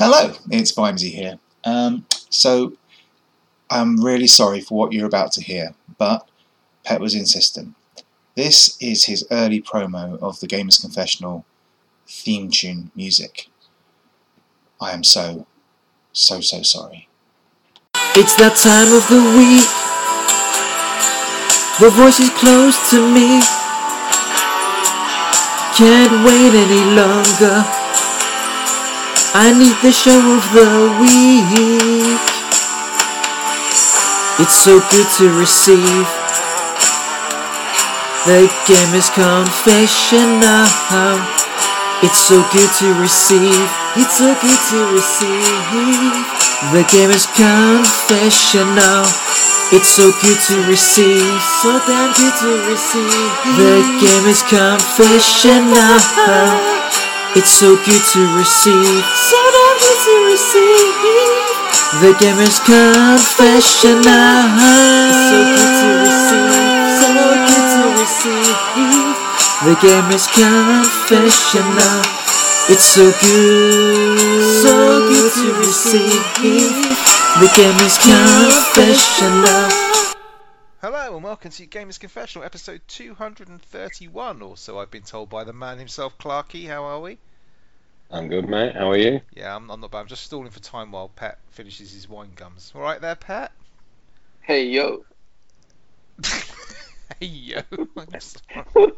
Hello, it's Vimesy here. Um, so, I'm really sorry for what you're about to hear, but Pet was insistent. This is his early promo of the Gamers Confessional theme tune music. I am so, so, so sorry. It's that time of the week. The voice is close to me. Can't wait any longer. I need the show of the week. It's so good to receive. The game gamer's confessional. Uh-huh. It's so good to receive. It's so good to receive. The game gamer's confessional. Uh-huh. It's so good to receive. So damn good to receive. The game gamer's confessional. Uh-huh. It's so good to receive. So damn good to receive. The gamer's confessional. It's so good to receive. So good to receive. The gamer's confessional. It's so good. So good to receive. The gamer's confessional. Hello and welcome to Gamers Confessional, episode 231 or so I've been told by the man himself, Clarky. How are we? I'm good, mate. How are you? Yeah, I'm, I'm not bad. I'm just stalling for time while Pet finishes his wine gums. All right there, Pet? Hey yo, hey, yo. I'm sorry.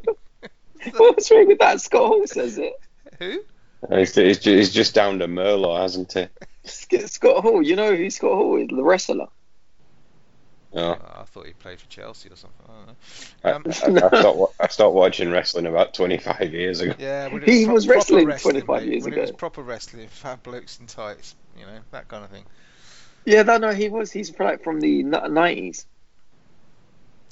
what's wrong with that? Scott Hall says it. Who? Uh, he's, he's, ju- he's just down to Merlot, hasn't he? Scott Hall, you know who Scott Hall is? The wrestler. Oh. Oh, I thought he played for Chelsea or something. I don't. I, Um, I, I, stopped, I stopped watching wrestling about 25 years ago. Yeah, when He pro- was proper wrestling wrestling, 25 mate, years when It was ago. proper wrestling, fat blokes in tights, you know, that kind of thing. Yeah, no, no, he was. He's like from the nineties.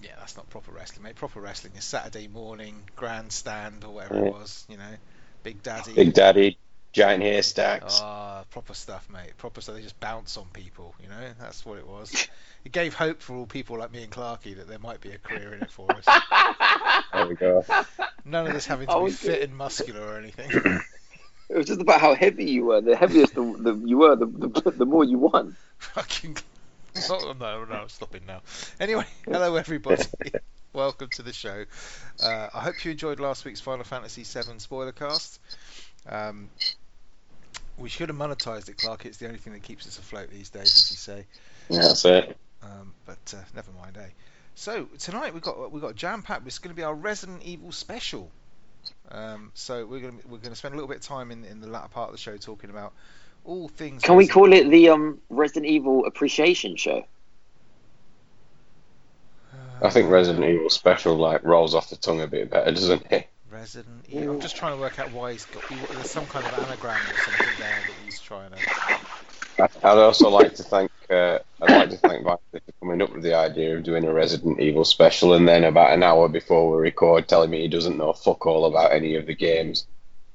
Yeah, that's not proper wrestling, mate. Proper wrestling is Saturday morning, grandstand, or whatever Yeah. it was, you know, Big Daddy. Big Daddy, giant haystacks. Ah, proper stuff, mate. Proper stuff. They just bounce on people, you know. That's what it was. It gave hope for all people like me and Clarky that there might be a career in it for us. There we go. None of this having I to be fit and muscular or anything. It was just about how heavy you were. The heaviest the, the you were, the, the the more you won. Fucking. Oh, no, no, stopping now. Anyway, hello everybody. Welcome to the show. Uh, I hope you enjoyed last week's Final Fantasy VII spoiler cast. Um, we should have monetized it, Clark. It's the only thing that keeps us afloat these days, as you say. Yeah, that's it. Um, but uh, never mind, eh? So tonight we've got we've got jam packed. It's going to be our Resident Evil special. Um, so we're going to we're going to spend a little bit of time in in the latter part of the show talking about all things. Can we Resident- call it the um Resident Evil Appreciation Show? I think Resident Evil Special like rolls off the tongue a bit better, doesn't it? Resident Evil. I'm just trying to work out why he's got. There's some kind of anagram or something there that he's trying to. I'd also like to thank uh, I'd like to thank Victor for coming up with the idea of doing a Resident Evil special, and then about an hour before we record, telling me he doesn't know fuck all about any of the games.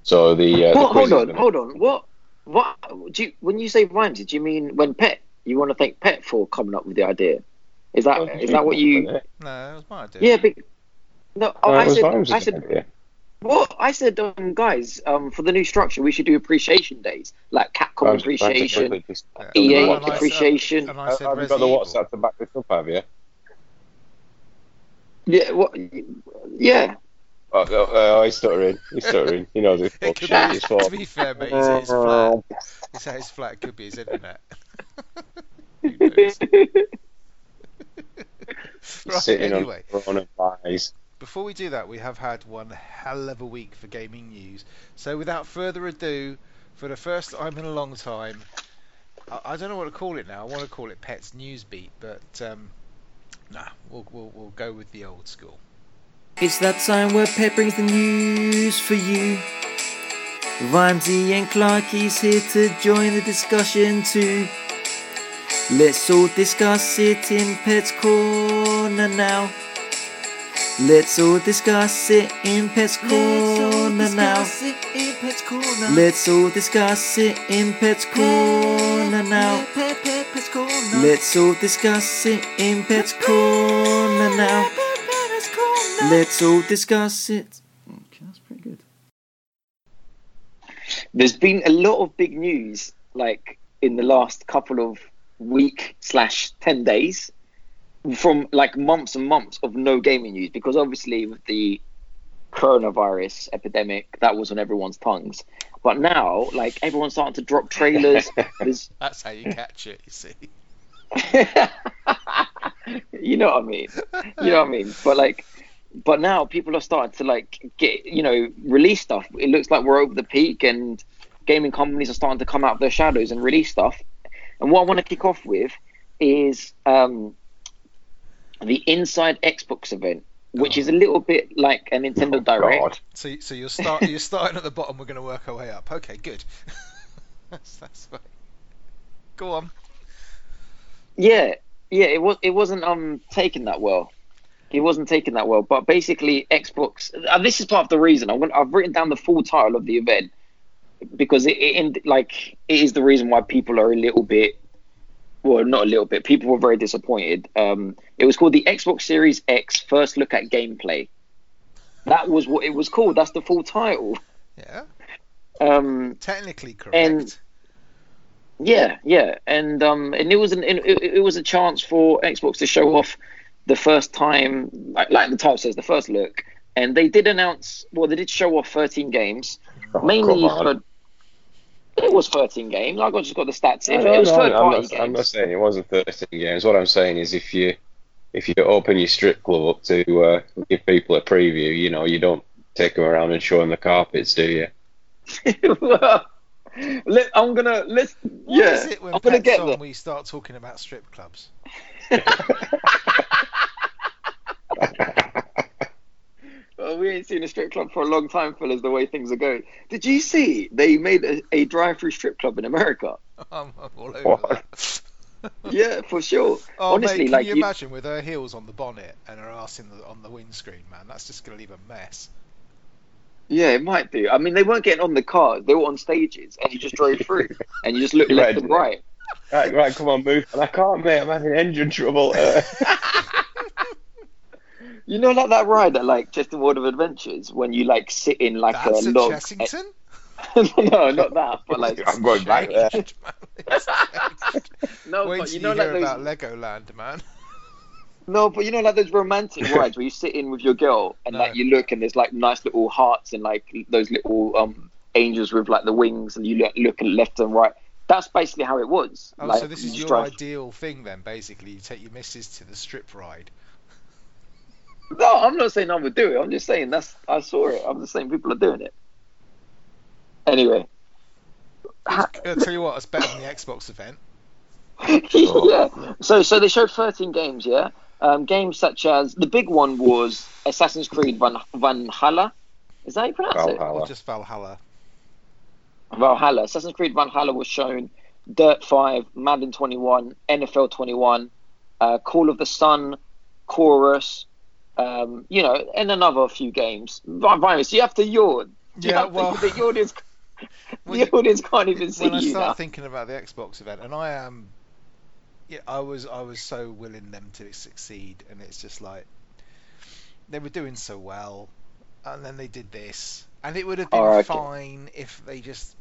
So the, uh, the Hold, hold is on, gonna- hold on. What what do you when you say rhymes? Do you mean when Pet? You want to thank Pet for coming up with the idea? Is that is that what you? No, it was my idea. Yeah, but no. No, I it was said I said idea. What I said, um, guys, um, for the new structure, we should do appreciation days, like Capcom Vimes- Vimes appreciation. just- Yeah. EA And I appreciation. And I Have you got the WhatsApp to back this up, have you? Yeah, what? Yeah, Oh, oh, oh, he's stuttering. He's stuttering. He knows it's It could be, He's full. to be fair, mate, he's at his flat. He's at his flat. It could be his internet. Who knows? right, Sitting anyway, on Corona lies. Before we do that, we have had one hell of a week for gaming news. So, without further ado, for the first time in a long time, I, I don't know what to call it now. I want to call it Pet's News Beat, but um, nah, we'll, we'll we'll go with the old school. It's that time where Pet brings the news for you. Vimesy and Clarky's here to join the discussion too. Let's all discuss it in Pet's corner now. Let's all discuss it in Pet's corner now. Let's all discuss it in Pet's corner now. Let's all discuss it in Pet's corner now. Let's all discuss it. Okay, that's pretty good. there's been a lot of big news like in the last couple of week slash ten days from like months and months of no gaming news because obviously with the coronavirus epidemic that was on everyone's tongues. But now, like everyone's starting to drop trailers. That's how you catch it. You see. you know what I mean. You know what I mean. But like, but now people are starting to like get you know release stuff. It looks like we're over the peak, and gaming companies are starting to come out of their shadows and release stuff. And what I want to kick off with is um, the Inside Xbox event, which is a little bit like a Nintendo Oh, Direct. God. So, you- so you're start you're starting at the bottom. We're going to work our way up. Okay, good. that's that's fine. Go on. Yeah, yeah, it was it wasn't um taken that well. It wasn't taken that well, but basically Xbox. And this is part of the reason I'm gonna, I've written down the full title of the event because it, it in, like it is the reason why people are a little bit, well, not a little bit. People were very disappointed. Um, it was called the Xbox Series X First Look at Gameplay. That was what it was called. That's the full title. Yeah. Um, Technically correct. And- Yeah, yeah, and um, and it was an it, it was a chance for Xbox to show off the first time, like, like the title says, the first look, and they did announce. Well, they did show off 13 games, Oh, mainly come on. for. It was 13 games. I got just got the stats. No, It, no, it was no, third I'm, not, games. I'm not saying it wasn't 13 games. What I'm saying is if you if you open your strip club up to uh, give people a preview, you know, you don't take them around and show them the carpets, do you? Well, let, I'm gonna let's What yeah. is it when I'm gonna get on there. we start talking about strip clubs? Well, we ain't seen a strip club for a long time, fellas. The way things are going. Did you see they made a, a drive-through strip club in America? I'm, I'm all over What? that. Yeah, for sure. Oh, Honestly, mate, can like you, you- imagine with her heels on the bonnet and her ass in the, on the windscreen, man? That's just going to leave a mess. Yeah, it might do. I mean, they weren't getting on the cars; they were on stages, and you just drove through, and you just looked left and right. Right, right, come on, move. And I can't, mate. I'm having engine trouble. Uh, You know, like that ride at like Chester World of Adventures when you like sit in like That's a at log. Chessington? no, not that, but like I'm going back there. Changed, man. It's changed. no, Wait but till you know, you like those. about Legoland, man. No, but you know, like those romantic rides where you sit in with your girl and No. like you look and there's like nice little hearts and like those little um angels with like the wings and you look, look left and right. That's basically how it was. Oh, like, so this is just your drive- ideal thing then, basically. You take your missus to the strip ride. No, I'm not saying I would do it. I'm just saying that's I saw it. I'm just saying people are doing it. Anyway, I'll tell you what, it's better than the Xbox event. yeah. So so they showed 13 games. Yeah. Um, games such as the big one was Assassin's Creed Van Valhalla. Is that how you pronounce it? Valhalla. Or just Valhalla. Valhalla. Assassin's Creed Valhalla was shown. Dirt 5, Madden 21, NFL 21, uh, Call of the Sea, Chorus, um, you know, in another few games. Vi- Virus, you have to yawn. You Yeah, have to- the audience, the you- audience can't even see when I start now. thinking about the Xbox event, and I am, yeah, I was I was so willing them to succeed, and it's just like they were doing so well, and then they did this, and it would have been Oh, okay. fine if they just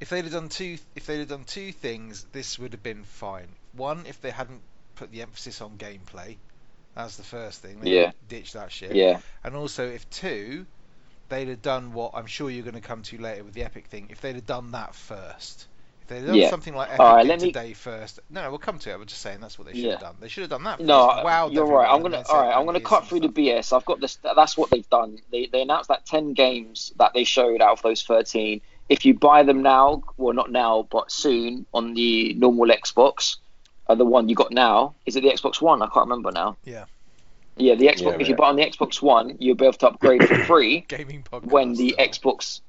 if they'd have done two if they'd have done two things, this would have been fine. One, if they hadn't put the emphasis on gameplay, that's the first thing. They Yeah. ditch that shit. Yeah, And also, if two, they'd have done what I'm sure you're going to come to later with the Epic thing. If they'd have done that first, if they'd done Yeah. something like Epic right, did me- today first. No, no, we'll come to it. We're just saying that's what they should Yeah. have done. They should have done that. First. no, wow, you're right. I'm gonna all right. I'm gonna cut through the BS. I've got this. That's what they've done. They they announced that 10 games that they showed out of those 13. If you buy them now, well, not now, but soon on the normal Xbox, uh, the one you got now, is it the Xbox One? I can't remember now. Yeah. Yeah, the Xbox. Yeah, if you buy on the Xbox One, you'll be able to upgrade for free gaming podcast. when the uh, Xbox.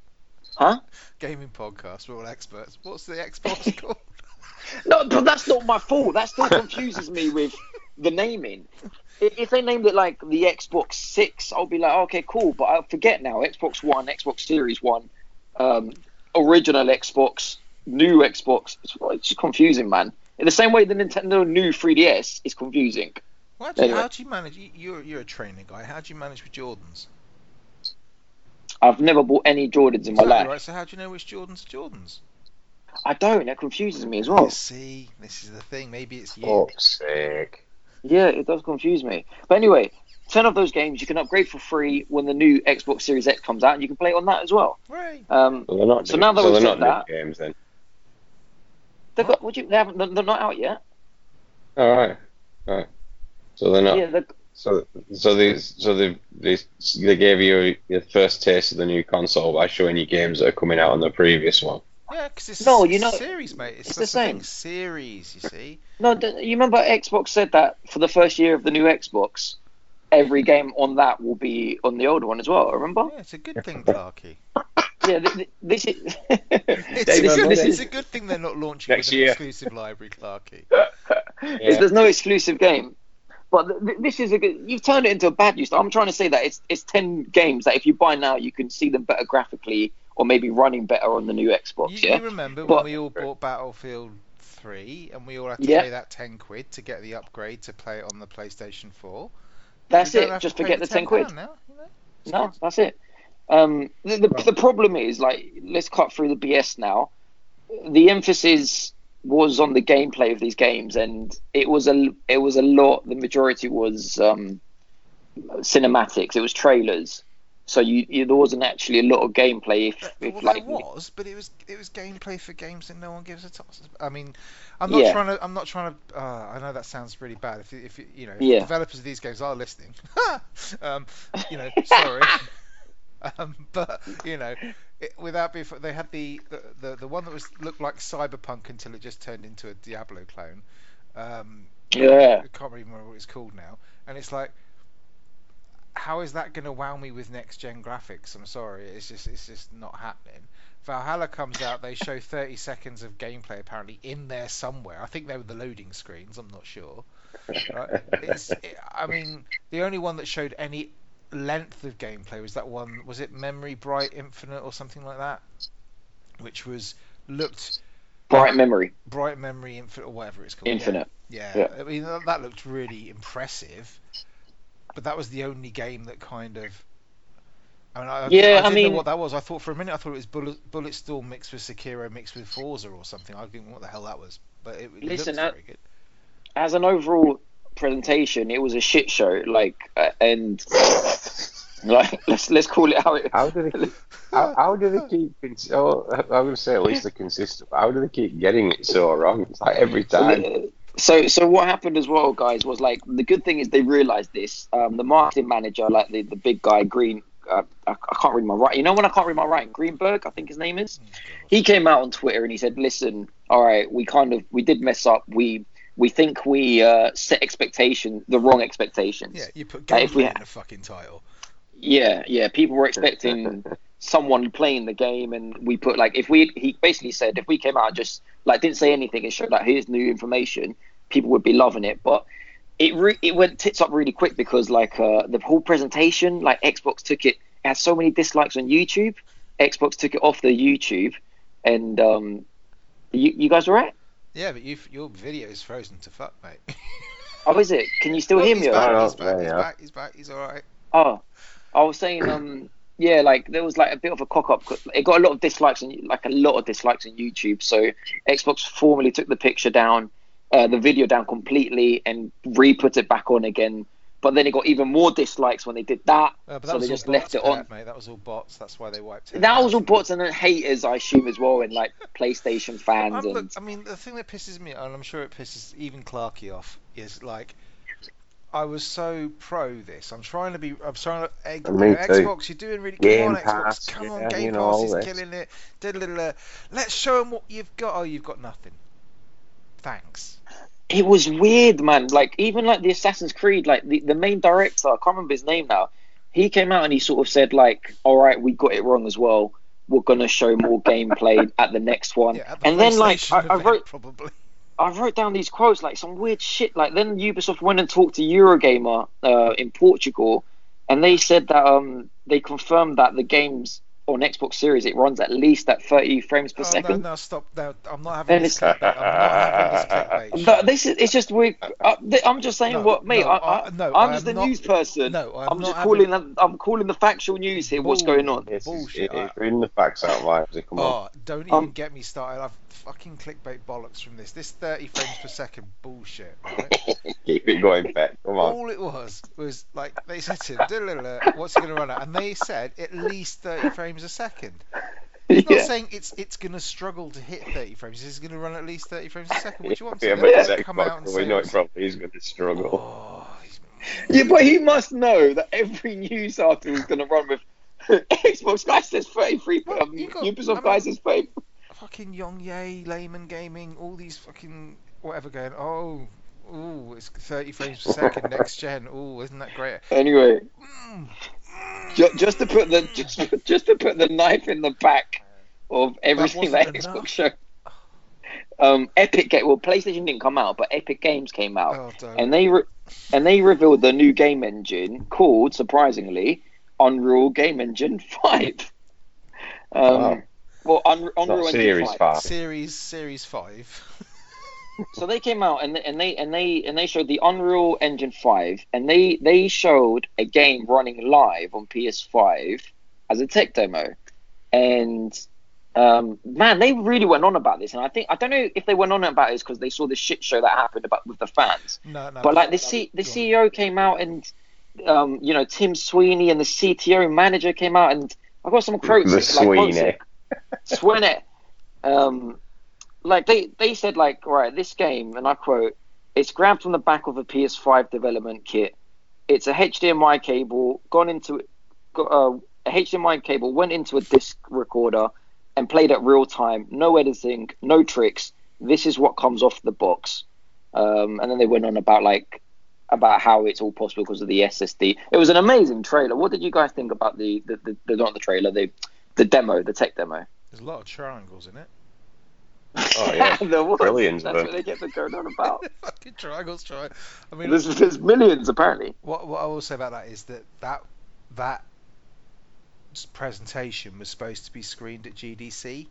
Huh? gaming podcast. We're all experts. What's the Xbox called? No, but that's not my fault. That still confuses me with the naming. If they named it like the Xbox Six, I'll be like, okay, cool. But I forget now. Xbox One, Xbox Series One, um, original Xbox, new Xbox. It's, it's just confusing, man. In the same way the Nintendo new 3DS is confusing. Well, actually, Anyway. how do you manage? you- You're you're a trainer guy. How do you manage with Jordans? I've never bought any Jordans in my life. right. So how do you know which Jordans are Jordans? I don't. That confuses me as You well. see, this is the thing. Maybe it's you. Fuck's sake. Yeah, it does confuse me. But anyway, ten of those games you can upgrade for free when the new Xbox Series X comes out, and you can play it on that as well. Right. Um, So they're not. So new- now that so we've they're said that- games then. They've got. Would you? They haven't. They're they're not out yet. All right. All right. So they're not. Yeah, they're, So so they so they they they gave you your first taste of the new console by showing you games that are coming out on the previous one. Yeah, because it's No, it's you know- series, mate. It's, it's the thing, same. Series, you see. no. You remember Xbox said that for the first year of the new Xbox, every game on that will be on the older one as well. Remember? Yeah, it's a good thing, Clarky. Yeah. th- th- this is. It's, David, a good, this it's is a good thing they're not launching Next with an year. exclusive library, Clarky. Is there's no exclusive game. But th- th- this is a good. You've turned it into a bad use. I'm trying to say that it's it's ten games that if you buy now, you can see them better graphically or maybe running better on the new Xbox. You, yeah. you remember But- when we all bought Battlefield 3 and we all had to Yeah. pay that 10 quid to get the upgrade to play it on the PlayStation 4? That's it. Just forget the ten quid. Now, you know? No, that's it. Um, the, the, the problem is like let's cut through the BS now. The emphasis was on the gameplay of these games, and it was a it was a lot. The majority was um, cinematics. It was trailers. So you, you there wasn't actually a lot of gameplay. If, if well, like there was, but it was it was gameplay for games that no one gives a toss. I mean, I'm not Yeah. trying to. I'm not trying to. Uh, I know that sounds really bad. If if you, you know, if Yeah. developers of these games are listening, um, you know, sorry. um, but you know, it, without before they had the, the the the one that was looked like Cyberpunk until it just turned into a Diablo clone. Um, Yeah. I can't remember what it's called now, and it's like. How is that going to wow me with next gen graphics? I'm sorry, it's just it's just not happening. Valhalla comes out, they show 30 seconds of gameplay apparently in there somewhere. I think they were the loading screens. I'm not sure. Right? It, I mean, the only one that showed any length of gameplay was that one. Was it Memory Bright Infinite or something like that? Which was looked bright memory, Bright Memory Infinite or whatever it's called. infinite. Yeah, Yeah. I mean that looked really impressive, but that was the only game that kind of. I mean, I, Yeah, I I didn't mean- know what that was. I thought for a minute I thought it was Bullet, Bulletstorm mixed with Sekiro mixed with Forza or something. I didn't know what the hell that was, but it, it Listen, that- uh, very good. As an overall presentation, it was a shit show. Like uh, and like let's let's call it how it. How do they keep, how, how do they keep it so I would say at least they're consistent. How do they keep getting it so wrong? It's like every time. So, so what happened as well, guys, was like the good thing is they realized this. Um, the marketing manager, like the, the big guy, Green, uh, I, I can't read my right. You know when I can't read my writing, Greenberg, I think his name is. He came out on Twitter and he said, "Listen, all right, we kind of we did mess up. We we think we uh, set expectation the wrong expectations. Yeah, you put Like, if we in ha- the fucking title. Yeah, yeah. People were expecting someone playing the game, and we put like if we he basically said if we came out just like didn't say anything and showed like here's new information, people would be loving it. But it re- it went tits up really quick because like uh, the whole presentation, like Xbox took it, it had so many dislikes on YouTube. Xbox took it off the YouTube, and um, you you guys all right? Yeah, but you your video is frozen to fuck, mate. Oh, is it? Can you still Oh, hear me? all back. Oh, he's back, he's back, he's back, he's alright. Oh, I was saying, um, yeah, like there was like a bit of a cock up. It got a lot of dislikes and like a lot of dislikes on YouTube. So Xbox formally took the picture down, uh, the video down completely, and re-put it back on again. But then it got even more dislikes when they did that. Uh, but that so they just left it on. Pat, mate. That was all bots. That's why they wiped it. That out. was all bots and then haters, I assume, as well, and like PlayStation fans I'm, and look, I mean, the thing that pisses me, and I'm sure it pisses even Clarky off, is like, I was so pro this. I'm trying to be. I'm trying to. Egg, Me you know, too. Xbox, you're doing really. Game come on, Pass, Xbox. Come yeah, on, Game you know, Pass is killing it. Da-da-da-da. Let's show them what you've got. Oh, you've got nothing. Thanks. It was weird, man. Like even like the Assassin's Creed, like the, the main director, I can't remember his name now. He came out and he sort of said like, "All right, we got it wrong as well. We're gonna show more gameplay at the next one." Yeah, the and then like I, I wrote probably. I wrote down these quotes like some weird shit. Like then Ubisoft went and talked to Eurogamer uh, in Portugal, and they said that um they confirmed that the games on Xbox Series it runs at least at 30 frames per Oh, no, second. no, stop. No, I'm not having this it's- clickbait. I'm not having this clickbait. But this is it's just weird. Uh, I'm just saying No, what, mate. no, I, I- I, no, I'm I just am the not- news person. No, I'm, I'm, just calling. The, I'm calling the factual news here. What's going on? It's, Bullshit. It, it's reading the facts out loud. so Come on. Oh, don't even Um, get me started. I've fucking clickbait bollocks from this. This 30 frames per second bullshit, right? Keep it going, Pet. Come on. All it was was like they said to him, "Da-la-la, "What's it going to run at?" And they said at least 30 frames a second. It's not yeah. saying it's it's going to struggle to hit 30 frames. It's going to run at least 30 frames a second. What do you want? Yeah, to but They come out and so we know it it probably is going to struggle. Oh, yeah, but he must know that every news article is going to run with Xbox guys says 33. Well, um, you got- Ubisoft I guy mean- says 30. Fucking YongYea, Layman Gaming, all these fucking whatever going. Oh, ooh, it's 30 frames per second next gen. Ooh, isn't that great? Anyway, Mm, ju- just to put the just, just to put the knife in the back of everything that, wasn't Xbox showed. Um, Epic Game. Well, PlayStation didn't come out, but Epic Games came out. Oh, and they re- and they revealed the new game engine called surprisingly Unreal Game Engine Five. Um, Wow. Well, Un- Unreal Not Engine Series 5. 5. Series Series Five. So they came out and and they and they and they showed the Unreal Engine Five, and they they showed a game running live on PS5 as a tech demo, and um, man, they really went on about this, and I think I don't know if they went on about this because they saw the shit show that happened about with the fans. No, no. But like the C- the. CEO came out and um, you know Tim Sweeney and the CTO manager came out and I got some quotes. The like, quotes- Sweeney. Sweeney. Um, like they they said like right this game and I quote it's grabbed from the back of a PS5 development kit. It's a HDMI cable gone into uh, a HDMI cable went into a disc recorder and played at real time. No editing, no tricks. This is what comes off the box. Um, and then they went on about like about how it's all possible because of the SSD. It was an amazing trailer. What did you guys think about the the, the, the not the trailer, the the demo, the tech demo? There's a lot of triangles in it. Oh, yeah. there was. Trillions That's what they get to going on about. fucking triangles, try. I mean, there's, there's millions apparently. what what I will say about that is that that that presentation was supposed to be screened at GDC.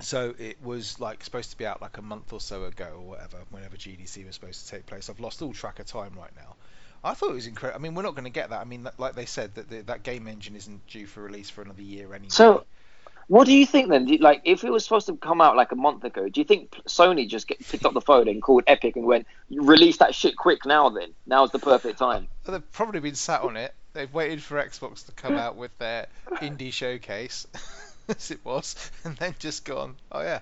So it was like supposed to be out like a month or so ago or whatever, whenever GDC was supposed to take place. I've lost all track of time right now. I thought it was incredible. I mean, we're not going to get that. I mean, that, like they said, that the, that game engine isn't due for release for another year anyway. So, what do you think then? You, like, if it was supposed to come out like a month ago, do you think Sony just get, picked up the phone and called Epic and went, "Release that shit quick now"? Then now's the perfect time. Well, they've probably been sat on it. They've waited for Xbox to come out with their indie showcase, as it was, and then just gone, oh yeah,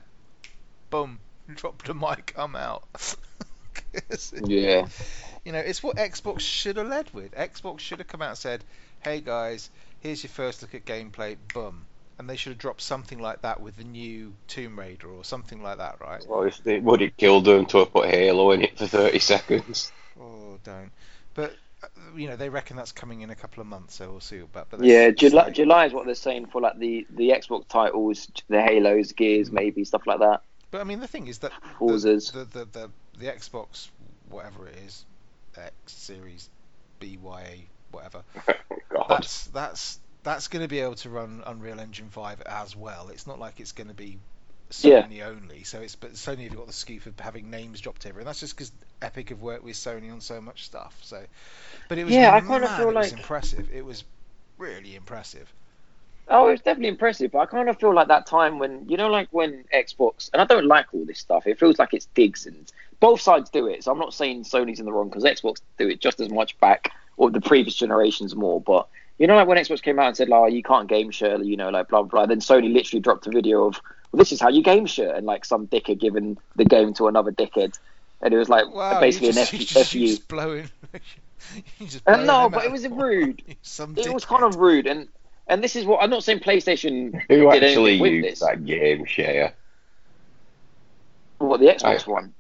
boom, dropped a mic, I'm out. Yeah. You know, it's what Xbox should have led with. Xbox should have come out and said, hey guys, here's your first look at gameplay, boom. And they should have dropped something like that with the new Tomb Raider or something like that, right? Well, if they would it kill them to have put Halo in it for 30 seconds? Oh, don't. But, uh, you know, they reckon that's coming in a couple of months, so we'll see. But, but Yeah, July, that's- July is what they're saying for like the the Xbox titles, the Halos, Gears, maybe stuff like that. But I mean, the thing is that the, the, the, the, the Xbox, whatever it is, X Series, BYA, whatever, Oh, God. that's that's that's going to be able to run Unreal Engine 5 as well. It's not like it's going to be Yeah. Sony only. So it's but Sony have got the scoop of having names dropped over, and that's just because Epic have worked with Sony on so much stuff. So, but it was Yeah, I kinda feel it was like- impressive. It was really impressive. Oh, it was definitely impressive, but I kind of feel like that time when you know, like when Xbox, and I don't like all this stuff. It feels like it's digs, and both sides do it. So I'm not saying Sony's in the wrong because Xbox do it just as much back, or the previous generations more. But you know, like when Xbox came out and said, "like, oh, you can't game share," you know, like blah blah. blah then Sony literally dropped a video of, "Well, this is how you game share," and like some dickhead giving the game to another dickhead, and it was like Wow, basically you an just, F- you just, you FU. just blowing. you just Uh, blowing no, but it was rude. Some It was kind of rude, and and this is what I'm not saying PlayStation Who did actually anything used this. that game share? What the Xbox I- one?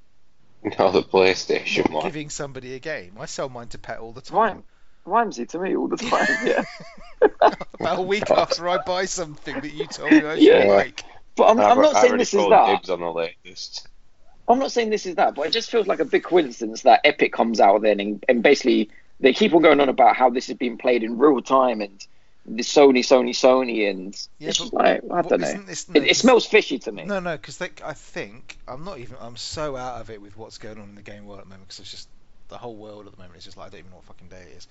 No, the PlayStation What, one. giving somebody a game. I sell mine to pet all the time. Rhyme, rhymes to me all the time. Yeah, About a week after I buy something that you told me I should Yeah. like. but I'm, I'm not I've saying this is that. dibs on the latest. I'm not saying this is that, but it just feels like a big coincidence that Epic comes out then and, and basically they keep on going on about how this is being played in real time and the Sony, Sony, Sony, and Yeah, it's just like I don't know. isn't this- no, It, it smells fishy to me. No, no, because I think I'm not even. I'm so out of it with what's going on in the game world at the moment because it's just the whole world at the moment is just like I don't even know what fucking day it is.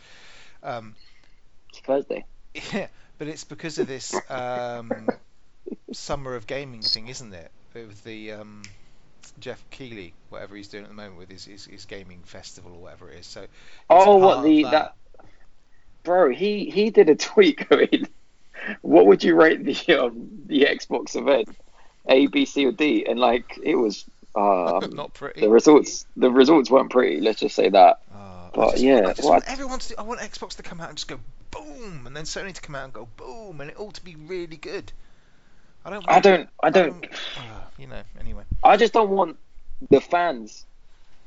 Um, It's Thursday. yeah, but it's because of this um, summer of gaming thing, isn't it? With the um, Geoff Keighley, whatever he's doing at the moment with his, his, his gaming festival or whatever it is. So. Oh, what the that. that. Bro, he he did a tweet going. What would you rate the um the Xbox event? A, B, C, or D? And like it was. Um, not pretty. the results the results weren't pretty. Let's just say that. I But just, yeah, I just what- want everyone to. I want Xbox to come out and just go boom, and then Sony to come out and go boom, and it all to be really good. I don't. I want- don't. I don't. ah, you know. Anyway. I just don't want the fans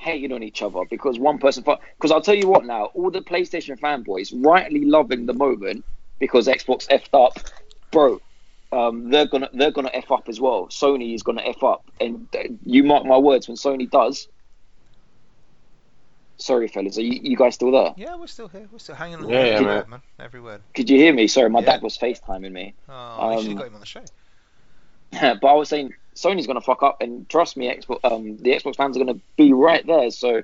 hating on each other because one person. Because I'll tell you what now, all the PlayStation fanboys rightly loving the moment because Xbox effed up, bro. Um, they're gonna they're gonna f up as well. Sony is gonna f up, and uh, you mark my words when Sony does. Sorry, fellas, are you, you guys still there? Yeah, we're still here. We're still hanging on. Yeah, every yeah, word, man. man. Every word. Could you hear me? Sorry, my Yeah. dad was FaceTiming me. Oh, you should have Um, got him on the show. but I was saying Sony's gonna fuck up, and trust me, Xbox, um, the Xbox fans are gonna be right there. So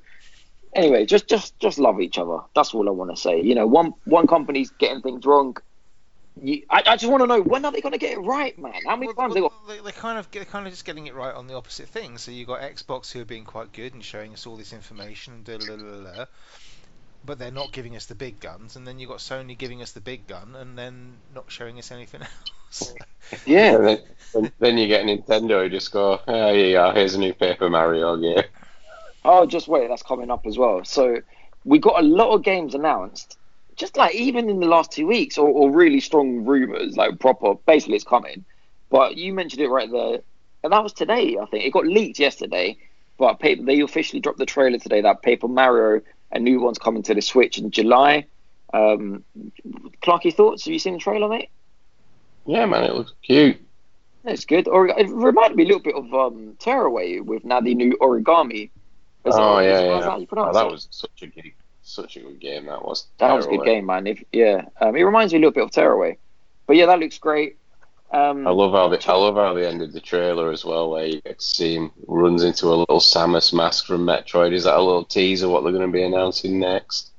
anyway, just just just love each other. That's all I want to say. You know, one one company's getting things wrong. You, I, I just want to know when are they gonna get it right, man? How many Well, times they got? They, they're kind of they're kind of just getting it right on the opposite thing. So you got Xbox who are being quite good and showing us all this information, and da, da, da, da, da, but they're not giving us the big guns. And then you got Sony giving us the big gun, and then not showing us anything else. Yeah, And then, and then you get Nintendo who just go, oh, yeah, yeah, here's a new Paper Mario game. Oh, just wait, that's coming up as well. So we got a lot of games announced, just like even in the last two weeks, or, or really strong rumors, like proper. Basically, it's coming. But you mentioned it right there, and that was today. I think it got leaked yesterday, but paper, they officially dropped the trailer today that Paper Mario, a new one's coming to the Switch in July. Um, Clarky, thoughts? Have you seen the trailer, mate? Yeah, man, it looks cute. It's good. Or it reminded me a little bit of um, Tearaway with now the new Origami. Is Oh, that- yeah, yeah. how's that Oh, that was such a good, such a good game. That was. That was a good game, man. If yeah, um, it reminds me a little bit of Tearaway, but yeah, that looks great. Um, I love how they, I love how they ended the trailer as well, where you get to see him runs into a little Samus mask from Metroid. Is that a little teaser what they're going to be announcing next?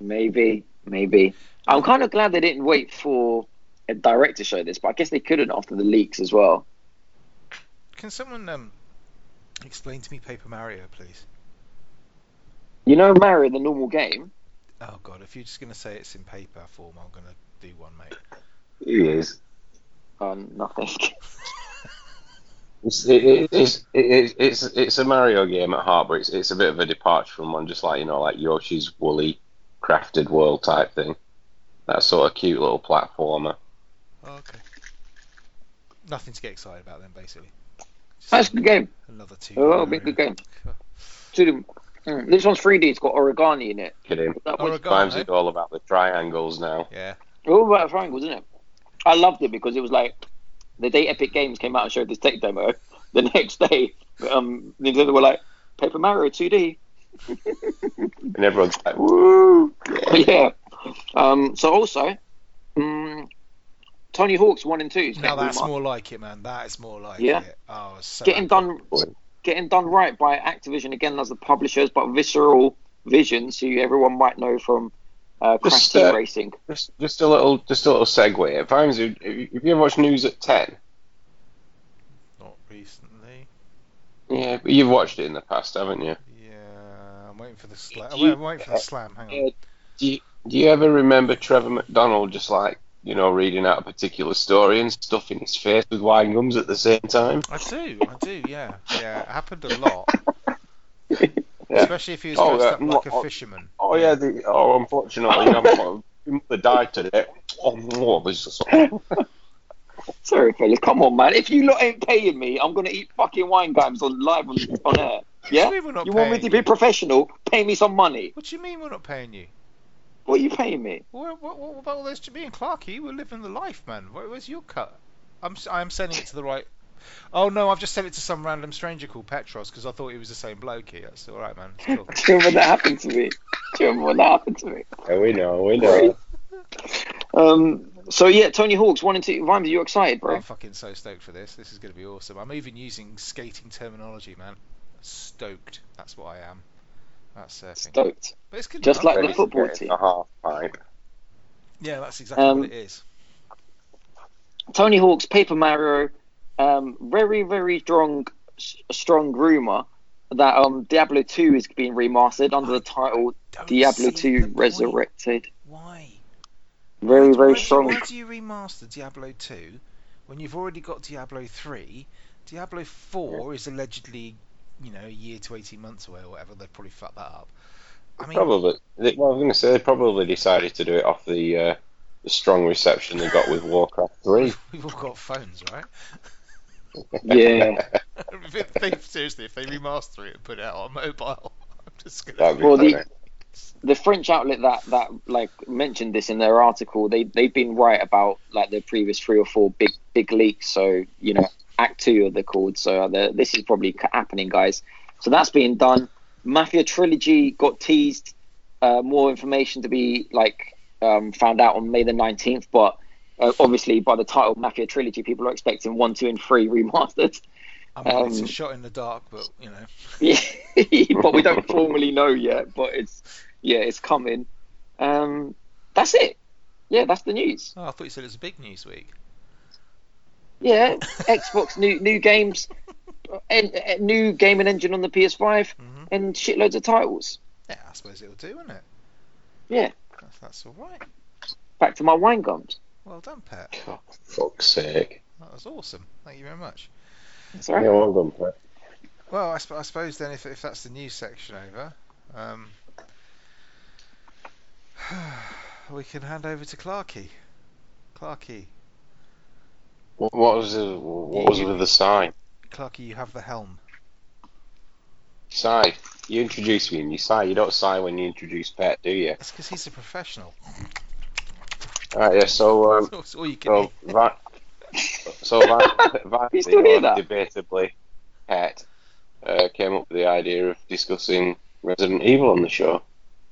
maybe, maybe. I'm kind of glad they didn't wait for a direct to show this, but I guess they couldn't after the leaks as well. Can someone um, explain to me Paper Mario, please? You know, Mario, the normal game. Oh God, if you're just gonna say it's in paper form, I'm gonna do one, mate. He is. Uh, nothing. It's, it, it, it's, it, it's it's a Mario game at heart, but it's, it's a bit of a departure from one, just like you know, like Yoshi's Woolly crafted world type thing. That sort of cute little platformer. Oh, okay. Nothing to get excited about then, basically. Just That's a good game. Another two. Oh, big good game. To. Mm, This one's 3D. It's got origami in it. Kidding. That was, Origami. Times it's all about the triangles now. Yeah. all about triangles, isn't it? I loved it because it was like the day Epic Games came out and showed this tech demo. The next day, um, Nintendo were like, Paper Mario 2D. And everyone's like, woo! yeah. Um, so also, um, Tony Hawk's one and two. Now that's more like it, man. That is more like Yeah. it. Oh, so getting happy. done, getting done right by Activision again as the publishers, but Visceral Visions, who everyone might know from uh, Just, uh, Racing. Just, just a little, just a little segue. If I'm, if you if you ever watched News at Ten, Not recently. yeah, but you've watched it in the past, haven't you? Yeah, I'm waiting for the slam. I'm waiting for the slam. Hang on. Uh, Do you, do you ever remember Trevor McDonald just like you know reading out a particular story and stuffing his face with wine gums at the same time? I do, I do, yeah, yeah. It happened a lot, Yeah. especially if he was Oh, dressed yeah, up like a oh, fisherman. Oh yeah, the, oh unfortunately, you know, my mother died today. Oh, no, this is Sorry, fellas, come on, man. If you lot ain't paying me, I'm gonna eat fucking wine games on live on, on air. Yeah. You mean we're not You want me to be you? professional? Pay me some money. What do you mean we're not paying you? What are you paying me? What, what, what about all those? Me and Clarky, we're living the life, man. Where, where's your cut? I'm s- I'm sending it to the right. Oh no, I've just sent it to some random stranger called Petros because I thought he was the same bloke here. That's all right, man. It's cool. Do you remember that happened to me? Do you remember when that happened to me? Yeah, we know, we know. Um, so yeah, Tony Hawk's one and two. Vimes, you excited, bro? I'm fucking so stoked for this. This is going to be awesome. I'm even using skating terminology, man. Stoked. That's what I am. That's surfing. Stoked. But it's good. Just like the football team. The half pipe. Yeah, that's exactly Um, what it is. Tony Hawk's Paper Mario. Um, very very strong strong rumor that um Diablo 2 is being remastered under the title Diablo see 2 the point. Resurrected. Why? Very Why- very why strong. Why do you remaster Diablo 2 when you've already got Diablo 3? Diablo 4 is allegedly, you know, a year to 18 months away or whatever. They'd probably fuck that up. I mean, Probably. They, well, I was going to say they probably decided to do it off the uh, the strong reception they got with Warcraft Three. we've all got phones, right? Yeah. if they, seriously, if they remaster it and put it out on mobile, I'm just gonna. Be Well, the- the French outlet that that like mentioned this in their article, they they've been right about like the previous three or four big big leaks. So you know, Act Two of the called. So the, this is probably happening, guys. So that's being done. Mafia trilogy got teased. Uh, more information to be like um, found out on May the nineteenth, but. Uh, obviously, by the title Mafia Trilogy, people are expecting one, two, and three remastered. I mean, it's a um, shot in the dark, but you know, Yeah, but we don't formally know yet. But it's yeah, it's coming. Um, that's it. Yeah, that's the news. oh, I thought you said it was a big news week. Yeah, Xbox new new games, and, and new gaming engine on the PS5, hmm and shitloads of titles. Yeah, I suppose it'll do, won't it? Yeah, That's, that's all right. back to my wine gums. Well done, Pat. Oh, fuck's sake. That was awesome. Thank you very much. That's all right. Yeah, well done, Pat. Well, I, sp- I suppose then, if, if that's the news section over, um, we can hand over to Clarky. Clarky, What, what was the, what was with the sign? Clarky, you have the helm. Sigh. You introduce me and you sigh. You don't sigh when you introduce Pat, do you? That's because he's a professional. Alright, yeah, so, um, That's all you can so, eat. Va- so Va- Va- You still hear or that? debatably, Pet, uh, came up with the idea of discussing Resident Evil on the show,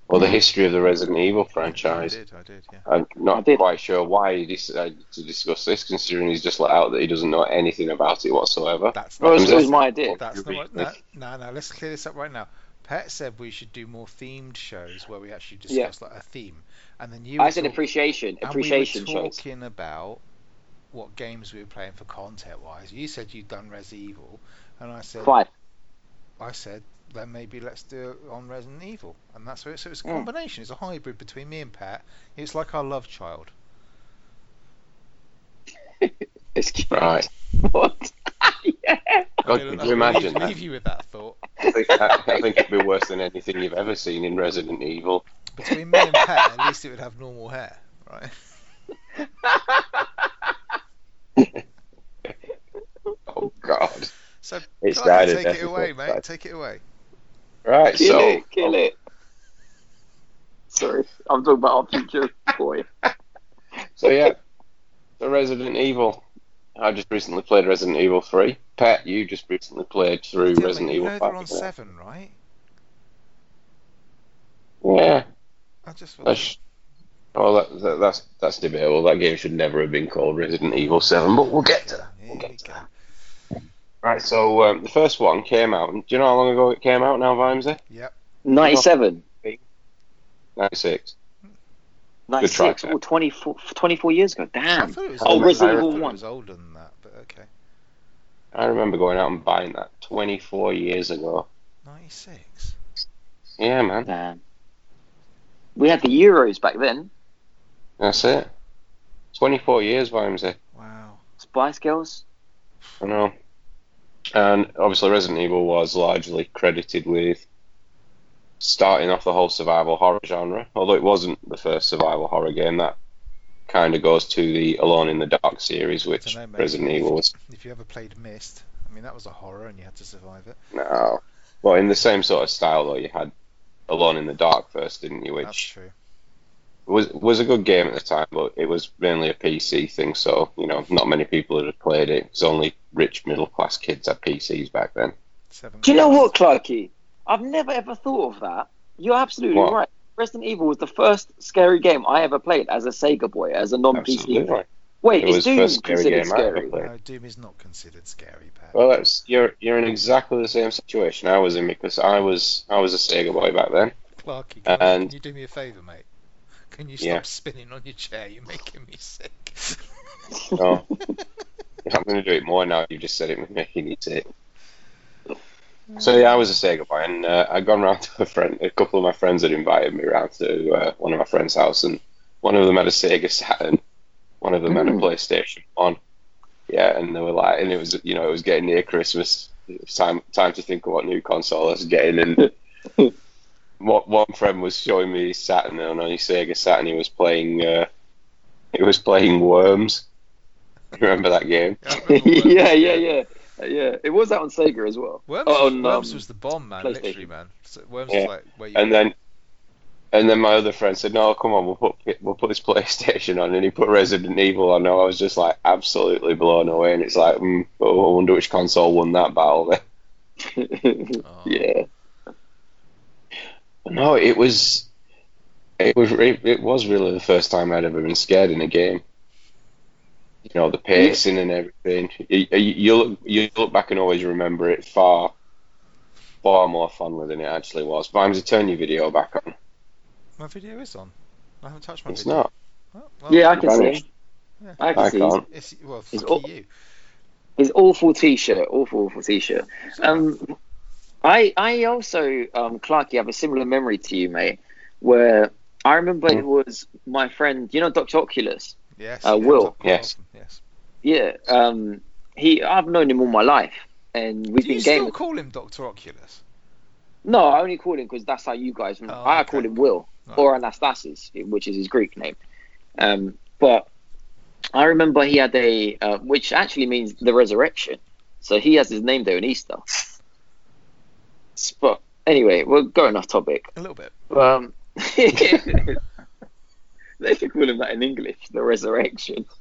or the history of the Resident Evil I franchise. did, I did, yeah. I'm not did. quite sure why he decided to discuss this, considering he's just let out that he doesn't know anything about it whatsoever. That's Well, not, it was, was my idea. that's not what, reading no, no, no, let's clear this up right now. Pet said we should do more themed shows where we actually Yeah. discuss like a theme. And then you I were said talk- appreciation, and we were shows. talking about what games we were playing for content wise. You said you'd done Res Evil, and I said Five. I said then maybe let's do it on Resident Evil, and that's where it, so it's a Mm. combination. It's a hybrid between me and Pat. It's like our love child. It's cute. Right. What? yeah. God, I'm could you imagine leave, leave you with that thought. I think, I, I think it'd be worse than anything you've ever seen in Resident Evil. Between me and Pat, at least it would have normal hair, right? Oh God! So It's Clarky, died take death it away, mate. that. Take it away. Right, Kill so it, kill it. Sorry, I'm talking about our future boy. so yeah, the Resident Evil. I just recently played Resident Evil Three. Pat, you just recently played through Dylan, Resident you Evil know they're on seven, right? Yeah, I just that's well, that, that, that's that's debatable. That game should never have been called Resident Evil Seven, but we'll get to that. We'll get to that. Right, so um, the first one came out. Do you know how long ago it came out now, Vimesy? Yep. 97, Ninety six. 96, try, or 24, 24 years ago. I Damn. thought it was Oh. Resident I Evil thought it 1. was older than that, but okay. I remember going out and buying that twenty four years ago. Ninety-six. Yeah, man, Damn. We had the Euros back then. that's it. Twenty four years, Vimesy. Wow. Spice Girls. I know. And obviously, Resident Evil was largely credited with starting off the whole survival horror genre. Although it wasn't the first survival horror game, that kind of goes to the Alone in the Dark series, which Dunno. Resident Evil was. If you ever played Myst, I mean that was a horror and you had to survive it. No. Well, in the same sort of style, though, you had Alone in the Dark first, didn't you? That's Which true. was was a good game at the time, but it was mainly a PC thing, so you know, not many people had played it. It was only rich middle class kids had PCs back then. Seven. Do you know what, Clarky? I've never ever thought of that. You're absolutely What? right. Resident Evil was the first scary game I ever played as a Sega boy, as a non PC. Absolutely. Wait, It is Doom first scary considered game I ever scary? No, Doom is not considered scary, Pat. Well, that's you're you're in exactly the same situation I was in because I was I was a Sega boy back then. Clarky, can, and- can you do me a favour, mate? Can you stop Yeah. spinning on your chair? You're making me sick. Oh, I'm going to do it more now. You've just said it, making me sick. So yeah, I was a Sega boy, and uh, I'd gone round to a friend. A couple of my friends had invited me round to uh, one of my friends' house, and one of them had a Sega Saturn, one of them had a Mm. PlayStation One. Yeah, and they were like, and it was you know it was getting near Christmas. Time time to think of what new console I was getting, and one one friend was showing me his Saturn, and on his Sega Saturn he was playing uh, he was playing Worms. Remember that game? I remember yeah, yeah, yeah, yeah. It was out on Sega as well. Worms, Oh, was, on, Worms um, was the bomb, man. Literally, man. So Worms Yeah. was like where you. And then, and then my other friend said, "No, come on, we'll put we'll put this PlayStation on." And he put Resident Evil on. And I was just like absolutely blown away. And it's like, mm, oh, I wonder which console won that battle. Then. Oh. yeah. No, it was, it was it, it was really the first time I'd ever been scared in a game. You know, the pacing and everything. You, you, you look you look back and always remember it far, far more fun than it actually was. Vimes, turn your video back on. My video is on. I haven't touched my It's video. not. Oh, well, Yeah, I can see. vanished. him. I can I see. his- can't. It's, well, It's fuck all- you. His awful t-shirt, awful, awful t-shirt. Um, I I also um, Clarky have a similar memory to you, mate. Where I remember it was my friend, you know, Doctor Oculus. Yes. uh, Will. comes up quite Yes. Yes. Yeah. Um, he I've known him all my life, and we've Do you been still gaming. call him Doctor Oculus? No, I only call him because that's how you guys. Oh, I okay. call him Will Right. or Anastasis, which is his Greek name. Um, but I remember he had a, uh, which actually means the resurrection. So he has his name there in Easter. But anyway, we're going off topic. A little bit. Um, they should call him that in English, the resurrection.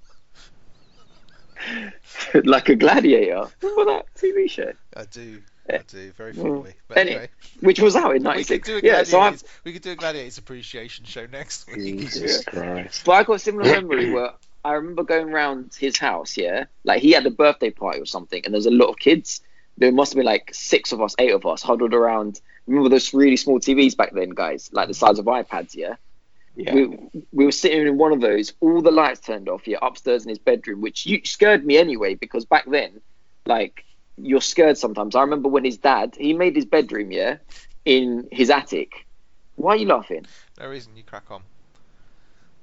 like a gladiator. Remember that TV show? I do. I do very Well, fondly. But any- anyway, Which was out in we '96. Yeah, so I we could do a gladiators appreciation show next week. Jesus Christ. But I got a similar memory where I remember going round his house, yeah, like he had a birthday party or something, and there's a lot of kids. There must have been like six of us, eight of us, huddled around. Remember those really small TVs back then, guys, like the size of iPads, yeah. Yeah. We we were sitting in one of those, all the lights turned off, yeah, upstairs in his bedroom, which you scared me anyway because back then, like you're scared sometimes. I remember when his dad he made his bedroom, yeah, in his attic. Why are you laughing? No reason. You crack on.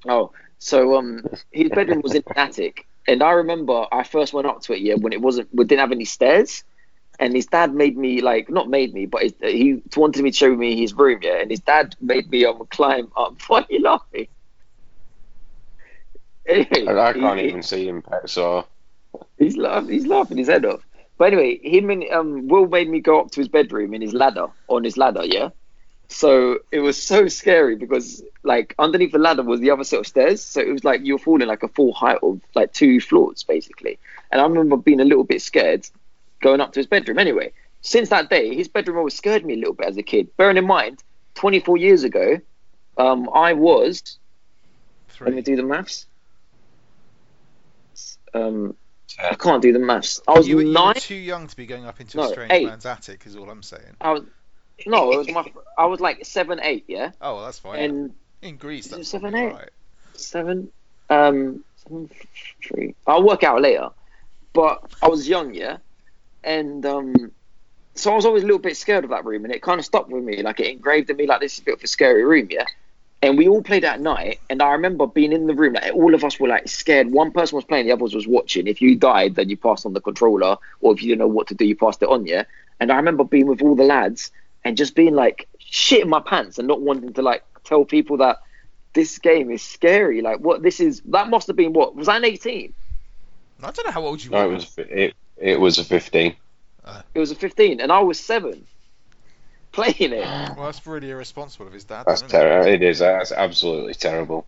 Oh, so um, his bedroom was in the attic, and I remember I first went up to it. Yeah, when it wasn't, we didn't have any stairs, and his dad made me like not made me, but he wanted me to show me his room. Yeah, and his dad made me um climb up. Why are you laughing? Anyway, I, can't he- even see him, so He's laughing. He's laughing his head off. But anyway, him and um, Will made me go up to his bedroom in his ladder on his ladder. Yeah. So it was so scary because like underneath the ladder was the other set of stairs. So it was like you're falling like a full height of like two floors basically. And I remember being a little bit scared going up to his bedroom. Anyway, since that day, his bedroom always scared me a little bit as a kid. Bearing in mind, 24 years ago, um, I was. Let me do the maths. Um, I can't do the maths. I was You, were- you were nine. too young to be going up into No, a strange eight. man's attic. Is all I'm saying. I was no, it was my. I was like seven, eight, yeah, Oh, well, that's fine. and In Greece, that's seven, eight, right. seven, um, seven, three. I'll work out later. But I was young, yeah, and um, so I was always a little bit scared of that room, and it kind of stuck with me. Like it engraved in me, like this is a bit of a scary room, yeah. And we all played at night, and I remember being in the room. Like all of us were like scared. One person was playing, the others was watching. If you died, then you passed on the controller, or if you didn't know what to do, you passed it on, yeah. And I remember being with all the lads and just being like shit in my pants and not wanting to like tell people that this game is scary. Like what this is that must have been what was I an eighteen? I don't know how old you no, were. it was it, it was a 15. It was a fifteen, and I was seven playing it. Well, that's really irresponsible of his dad. That's then, isn't it? terrible. It is. That's absolutely terrible.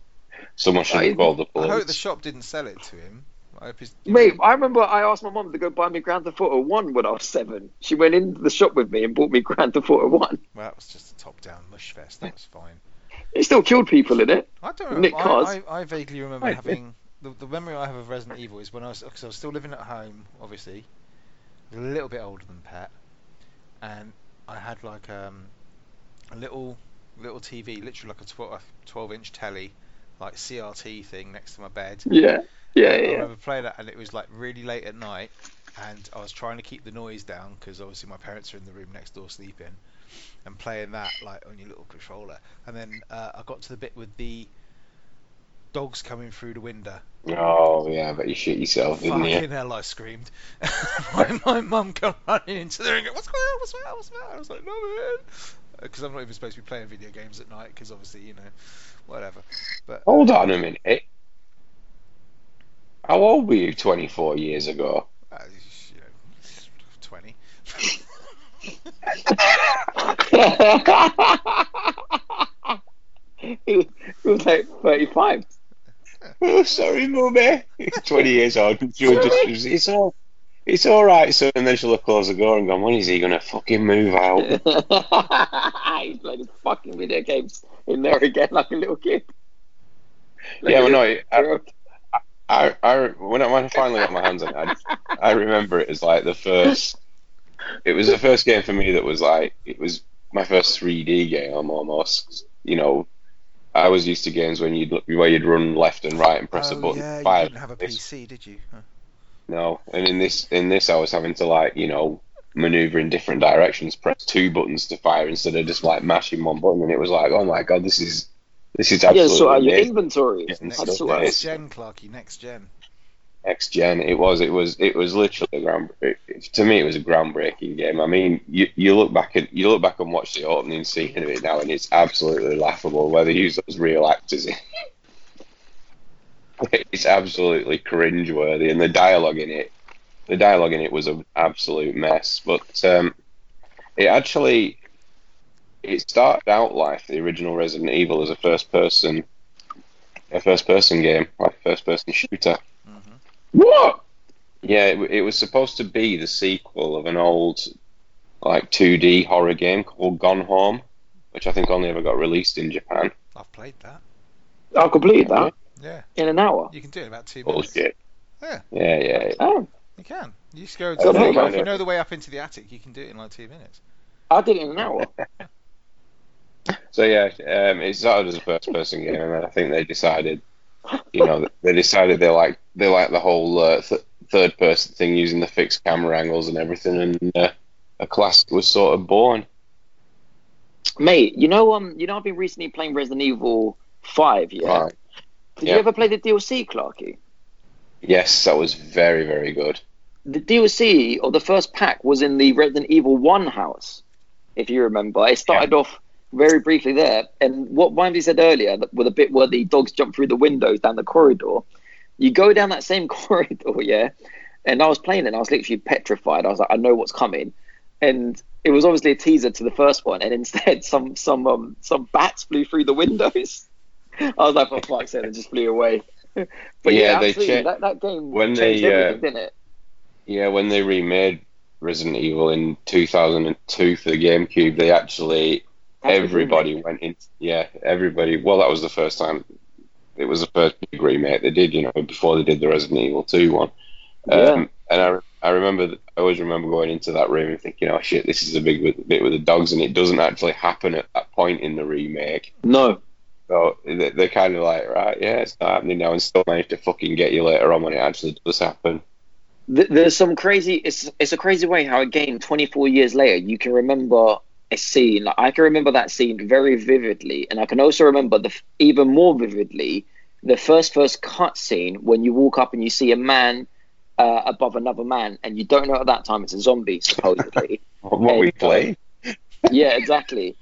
Someone should I- have called the I hope the shop didn't sell it to him. I hope his. Mate, I remember I asked my mum to go buy me Grand Theft Auto One when I was seven. She went into the shop with me and bought me Grand Theft Auto One. Well, that was just a top-down mush fest. That was fine. It still killed people in it. I don't Nick remember. Cars. I, I, I vaguely remember Right. having the, the memory I have of Resident Evil is when I was because I was still living at home, obviously, a little bit older than Pat, and I had like um, a little little TV, literally like a 12, 12 inch telly, like CRT thing next to my bed. Yeah, yeah, I yeah. remember playing that, and it was like really late at night, and I was trying to keep the noise down because obviously my parents are in the room next door sleeping, and playing that like on your little controller. And then uh, I got to the bit with the dogs coming through the window. Oh yeah, but you shit yourself, didn't you? Fucking hell! I screamed. my my mum come running into the room. and go, What's going on? What's going on? What's going on? I was like, no man, because I'm not even supposed to be playing video games at night because obviously you know, whatever. But Hold on a minute. How old were you 24 years ago? uh, you know, twenty. he, was, he was like 35. Oh, sorry, mummy. 20 years old. She'll just, it's all, it's all right. So, and then she'll have closed the door and gone, when is he gonna fucking move out? He's playing fucking video games in there again like a little kid. Like yeah, well, no, I. I, I, when I, when I finally got my hands on it, I, I remember it as like the first. It was the first game for me that was like it was my first 3D game almost. You know, I was used to games when you'd where you'd run left and right and press a oh, button. yeah, you fire. didn't have a This- PC, did you? Huh. No, and in this in this I was having to like you know maneuver in different directions, press two buttons to fire instead of just like mashing one button, and it was like, oh my god, this is this is Yeah, absolutely sort your inventory. Yeah, Had Next, to stuff sort out- like next gen, Clarky, next gen. Next gen, it was it was it was literally a ground. To me, it was a groundbreaking game. I mean, you you look back at you look back and watch the opening scene of it now, and it's absolutely laughable where they use those real actors. in It's absolutely cringeworthy, and the dialogue in it, the dialogue in it was an absolute mess. But um, it actually, it started out like the original Resident Evil as a first-person, a first-person game, like first-person shooter. What? Yeah, it, it was supposed to be the sequel of an old, like 2D horror game called Gone Home, which I think only ever got released in Japan. I've played that. I completed that Yeah, in an hour. you can do it in about two minutes. Bullshit. Yeah. Yeah, yeah. Oh, You can. You just go. I To, think if you know. know the way up into the attic, you can do it in like two minutes. I did it in an hour. So yeah, um, it started as a first-person game, and I think they decided, you know, they decided they like they like the whole uh, th- third-person thing using the fixed camera angles and everything, and uh, a classic was sort of born. Mate, you know, um, you know, I've been recently playing Resident Evil Five. Yeah. Right. Did Yeah. you ever play the DLC, Clarky? Yes, that was very, very good. The DLC or the first pack was in the Resident Evil One house, if you remember. It started off very briefly there, and what Windy said earlier, with a bit where the dogs jump through the windows down the corridor, you go down that same corridor, yeah. And I was playing it, and I was literally petrified. I was like, I know what's coming, and it was obviously a teaser to the first one, and instead, some some um some bats flew through the windows. I was like, for fuck's sake, they just flew away. but yeah, Yeah, they cha- that, that game when changed they, uh, didn't it? Yeah, when they remade Resident Evil in 2002 for the GameCube, they actually everybody went in. Yeah, everybody. Well, that was the first time. It was the first big remake they did. You know, before they did the Resident Evil 2 one. Yeah. Um, and I, I remember, I always remember going into that room and thinking, "Oh shit, this is a big bit, with the dogs," and it doesn't actually happen at that point in the remake. No. So they- they're kind of like, right, yeah, it's not happening now, and still manage to fucking get you later on when it actually does happen. There's some crazy. It's it's a crazy way how a game 24 years later you can remember a scene. Like I can remember that scene very vividly, and I can also remember the even more vividly the first first cut scene when you walk up and you see a man uh, above another man, and you don't know at that time it's a zombie supposedly. What, what we Hey, play? yeah, exactly.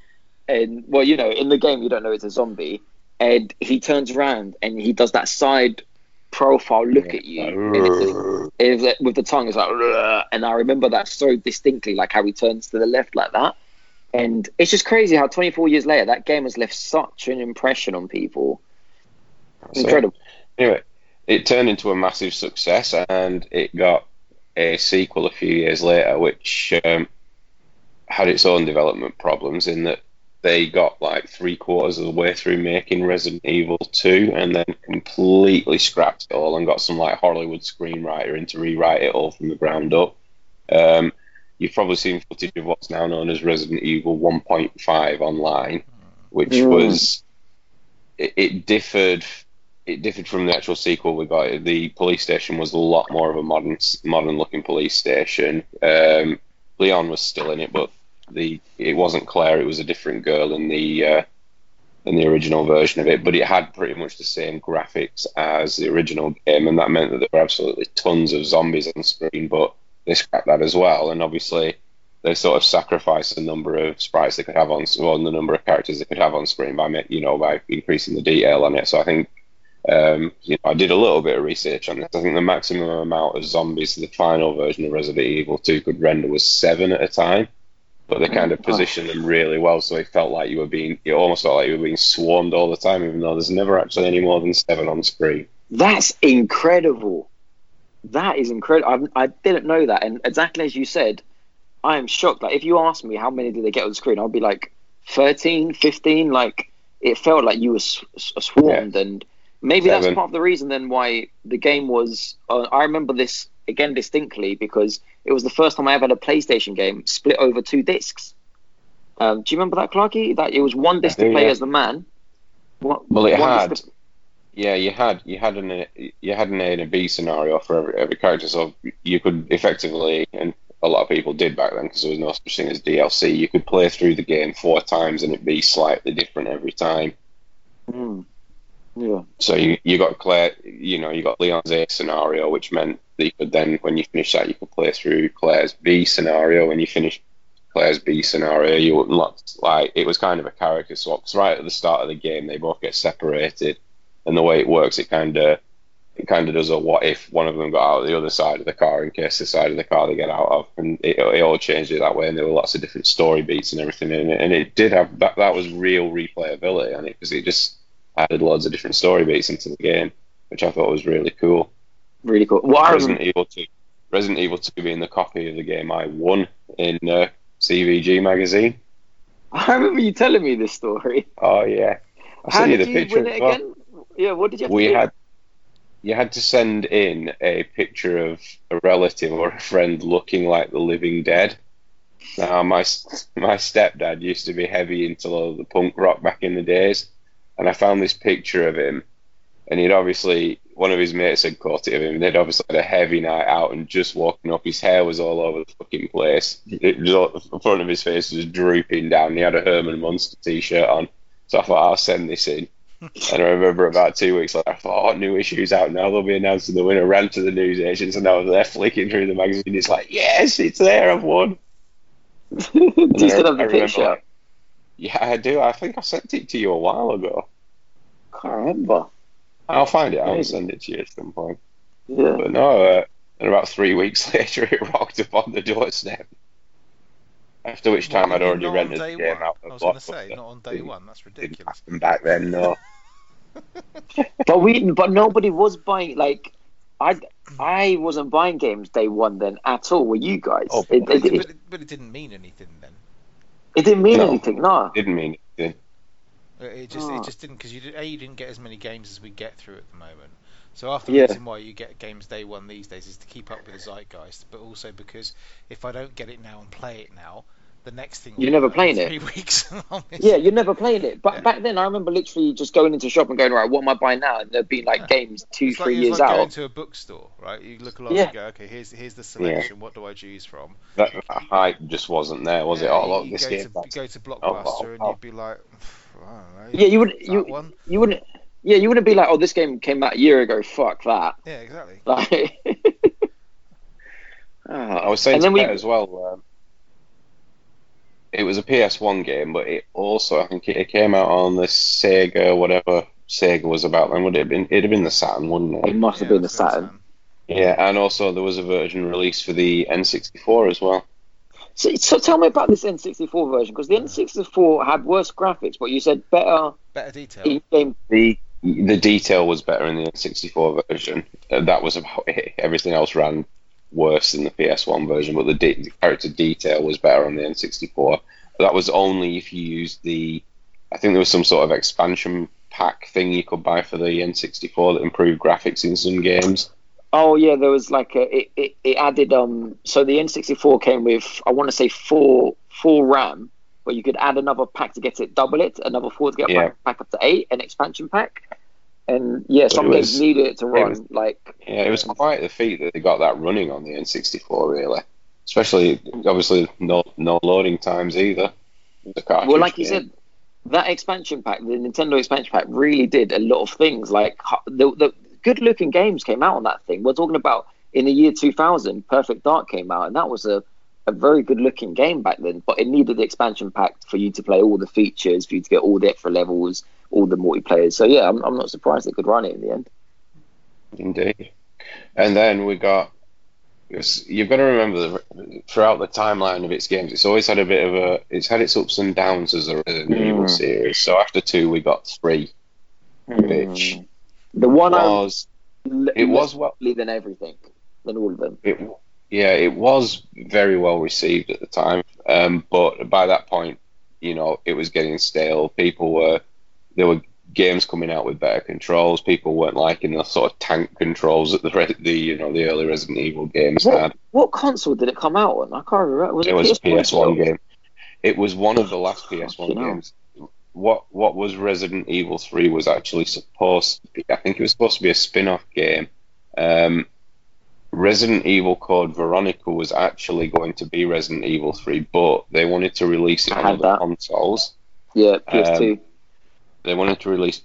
And well, you know, in the game you don't know it's a zombie, and he turns around and he does that side profile look at you. and it's is with the tongue it's like and i remember that so distinctly like how he turns to the left like that and it's just crazy how 24 years later that game has left such an impression on people So- incredible Anyway, it turned into a massive success, and it got a sequel a few years later, which um, had its own development problems. In that, they got like three quarters of the way through making Resident Evil 2 and then completely scrapped it all and got some like Hollywood screenwriter in to rewrite it all from the ground up. Um, you've probably seen footage of what's now known as Resident Evil 1.5 online, which Mm. was it, it differed. It differed from the actual sequel we got. The police station was a lot more of a modern, modern looking police station. Um, Leon was still in it, but the it wasn't Claire. It was a different girl in the uh, in the original version of it. But it had pretty much the same graphics as the original game, and that meant that there were absolutely tons of zombies on screen. But they scrapped that as well, and obviously they sort of sacrificed the number of sprites they could have on, well, the number of characters they could have on screen by, you know, by increasing the detail on it. So I think, um, you know, I did a little bit of research on this. I think the maximum amount of zombies the final version of Resident Evil 2 could render was seven at a time. But they kind of positioned them really well, so it felt like you were being, it almost felt like you were being swarmed all the time, even though there's never actually any more than seven on screen. That's incredible. That is incredible. I, I didn't know that. And exactly as you said, I am shocked. Like, if you asked me how many did they get on the screen, I'd be like 13, 15. Like, it felt like you were sw- sw- swarmed. And maybe that's part of the reason then why the game was. Uh, I remember this again distinctly because it was the first time I ever had a PlayStation game split over two discs. Um, do you remember that, Clarky? That it was one disc to play yeah. as the man. One- Well, it had. disc Yeah, you had you had an A, you had an A and a B scenario for every, every character, so you could effectively, and a lot of people did back then because there was no such thing as DLC. You could play through the game four times and it'd be slightly different every time. Hmm. Yeah. So you you got Claire, you know, you got Leon's A scenario, which meant that you could then, when you finish that, you could play through Claire's B scenario. When you finish Claire's B scenario, you unlocked like it was kind of a character swap. 'cause right at the start of the game, they both get separated, and the way it works, it kind of it kind of does a what if one of them got out of the other side of the car in case the side of the car they get out of, and it, it all changed it that way. And there were lots of different story beats and everything in it, and it did have that. That was real replayability on it because it just added loads of different story beats into the game, which I thought was really cool. Really cool. Well, I Resident Evil 2, Resident Evil 2 being the copy of the game I won in uh, CVG magazine. I remember you telling me this story. Oh yeah, I How sent you did the you picture. win it well. again? Yeah, what did you We do? had you had to send in a picture of a relative or a friend looking like the living dead. Now my my stepdad used to be heavy into the punk rock back in the days, and I found this picture of him, and he'd obviously one of his mates had caught it of him. They'd obviously had a heavy night out and just walking up. His hair was all over the fucking place. It was all, the front of his face was drooping down. He had a Herman Munster t-shirt on, so I thought I'll send this in. And I remember about two weeks later, I thought, oh, new issue's out now. They'll be announcing the winner. Ran to the news agents, and I was there flicking through the magazine. It's like, yes, it's there. I've won. do you still have the picture? like, yeah, I do. I think I sent it to you a while ago. Can't remember. I'll find it. I'll send it to you at some point. Yeah. But no, uh, and about three weeks later, it rocked up on the doorstep. After which time What, I'd already rented day the game one? out I was going to say, not on day Didn't- one. That's Didn't ridiculous. happen back then, no. But we, but nobody was buying. Like, I, I wasn't buying games day one then at all. Were you guys? Oh, it, But it, it, it, but, it, but it didn't mean anything then. it didn't mean No. anything. No. Didn't mean anything. It- It just Oh. it just didn't because you did, a you didn't get as many games as we get through at the moment. So after Yeah. the reason why you get games day one these days is to keep up with the zeitgeist, but also because if I don't get it now and play it now, the next thing You're never playing in it. Three weeks. I'll Yeah, you're never playing it. But Yeah. back then, I remember literally just going into a shop and going, right, what am I buying now? And there'd be like Yeah. games two, It's like, three it's years like going to a bookstore, right? You look along Yeah. and go, okay, here's here's the selection. What do I choose from? That, that hype just wasn't there, was it? Yeah, Oh, you, look, you this go game. to, you go to Blockbuster oh, and oh. you'd be like, I don't know. Yeah, you would. that You one. you wouldn't. Yeah, you wouldn't be like, oh, this game came out a year ago. Fuck that. Yeah, exactly. Like. I was saying and to then we, as well. Um, it was a PS1 game, but it also I think it, it came out on the Sega, whatever Sega was about then. Would it have been? It'd have been the Saturn, wouldn't it it? must have Yeah, been the that's Saturn. Yeah, and also there was a version released for the N64 as well. So, so tell me about this N64 version because the N64 had worse graphics, but you said better Better detail. in-game. The the detail was better in the N64 version. Uh, that was about it. Everything else ran worse than the PS1 version, but the, de- the character detail was better on the N64. that was only if you used the. I think there was some sort of expansion pack thing you could buy for the N64 that improved graphics in some games. Oh yeah, there was like a it, it, it added um so the N64 came with I want to say four four RAM, but you could add another pack to get it double it, another four to get Yeah. pack, pack up to eight, an expansion pack, and yeah, But some it games was- needed it to run was- like Yeah, it was quite the feat that they got that running on the N64, really. Especially, obviously, no no loading times either. The well, like you said, that expansion pack, the Nintendo expansion pack, really did a lot of things. Like the the good looking games came out on that thing. We're talking about in the year 2000, Perfect Dark came out, and that was a a very good looking game back then. But it needed the expansion pack for you to play all the features, for you to get all the extra levels, all the multiplayer. So yeah, I'm, I'm not surprised they could run it in the end. Indeed. And then we got. You've got to remember that throughout the timeline of its games, it's always had a bit of a. It's had its ups and downs as a Resident Evil Mm. series. So after two, we got three, which Mm. The one I was. It was well. than everything, than all of them. It, yeah, it was very well received at the time, um, but by that point, you know, it was getting stale. People were there were games coming out with better controls. People weren't liking the sort of tank controls that the re- the you know the early Resident Evil games What, had. what console did it come out on? I can't remember. Was it, It was a PS1 PS1 game. It was one of the last PS1 Fucking hell. games. What what was Resident Evil 3 was actually supposed to be, I think it was supposed to be a spin-off game. Um, Resident Evil Code Veronica was actually going to be Resident Evil 3, but they wanted to release it on that. consoles. Yeah, PS2. They wanted to release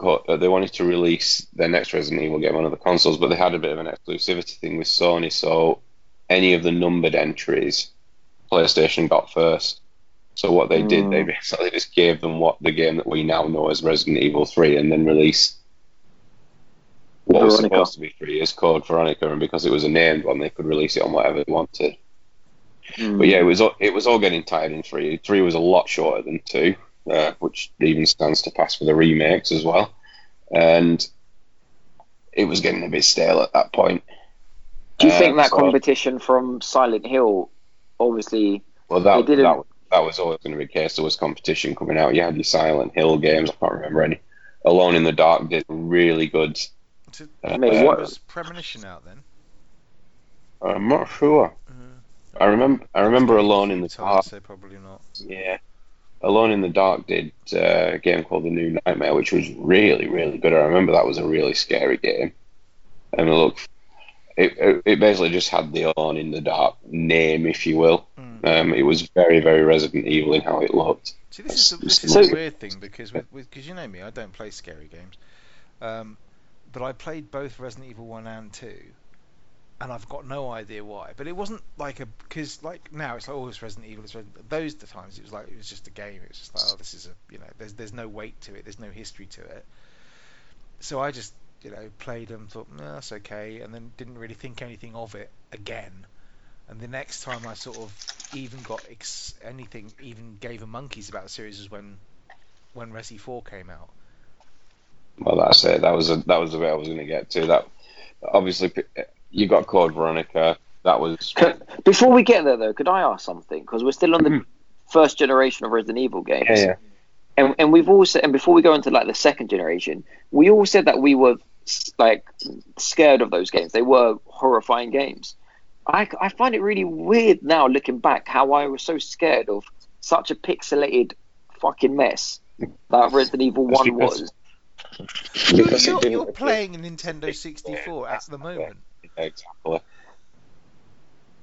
uh, they wanted to release their next Resident Evil game on other consoles, but they had a bit of an exclusivity thing with Sony, so any of the numbered entries PlayStation got first. So what they did, they Mm. basically just gave them what the game that we now know as Resident Evil 3 and then release what was supposed to be 3 as Code Veronica, and because it was a named one, they could release it on whatever they wanted. Mm. But yeah, it was all, it was all getting tired in three. Three was a lot shorter than two, uh, which even stands to pass for the remakes as well. And it was getting a bit stale at that point. Do you Uh, think that so- competition from Silent Hill, obviously, Well, that They didn't- that, that was always going to be the case. There was competition coming out. You had your Silent Hill games. I can't remember any. Alone in the Dark did really good. To, Uh, Mate, what- was Premonition out then? I'm not sure. Uh, I remember. I remember Alone in the I'd Dark. say probably not. Yeah. Alone in the Dark did uh, a game called The New Nightmare, which was really, really good. I remember that was a really scary game. And look, it, it, it basically just had the Alone in the Dark name, if you will. Mm. Um, it was very, very Resident Evil in how it looked. See, this is the, this is So- the weird thing because with because you know me, I don't play scary games, um, but I played both Resident Evil one and two, and I've got no idea why. But it wasn't like a because like now it's like oh Resident Evil. It's Resident, those the times it was like it was just a game. It was just like oh this is a you know there's there's no weight to it. There's no history to it. So I just you know played them, thought no that's okay, and then didn't really think anything of it again. And the next time I sort of even got ex- anything, even gave a monkeys about the series was when when Resi 4 came out. Well, that's it. That was a, that was the bit I was going to get to. That obviously you got Code Veronica. That was Could- before we get there though, could I ask something? Because we're still on the mm-hmm. first generation of Resident Evil games, yeah, yeah. and and we've all said, and before we go into like the second generation, we all said that we were like scared of those games. They were horrifying games. I, I find it really weird now looking back how I was so scared of such a pixelated fucking mess that Resident Evil One because- was. You're, you're, you're playing a Nintendo 64 at the moment. Exactly.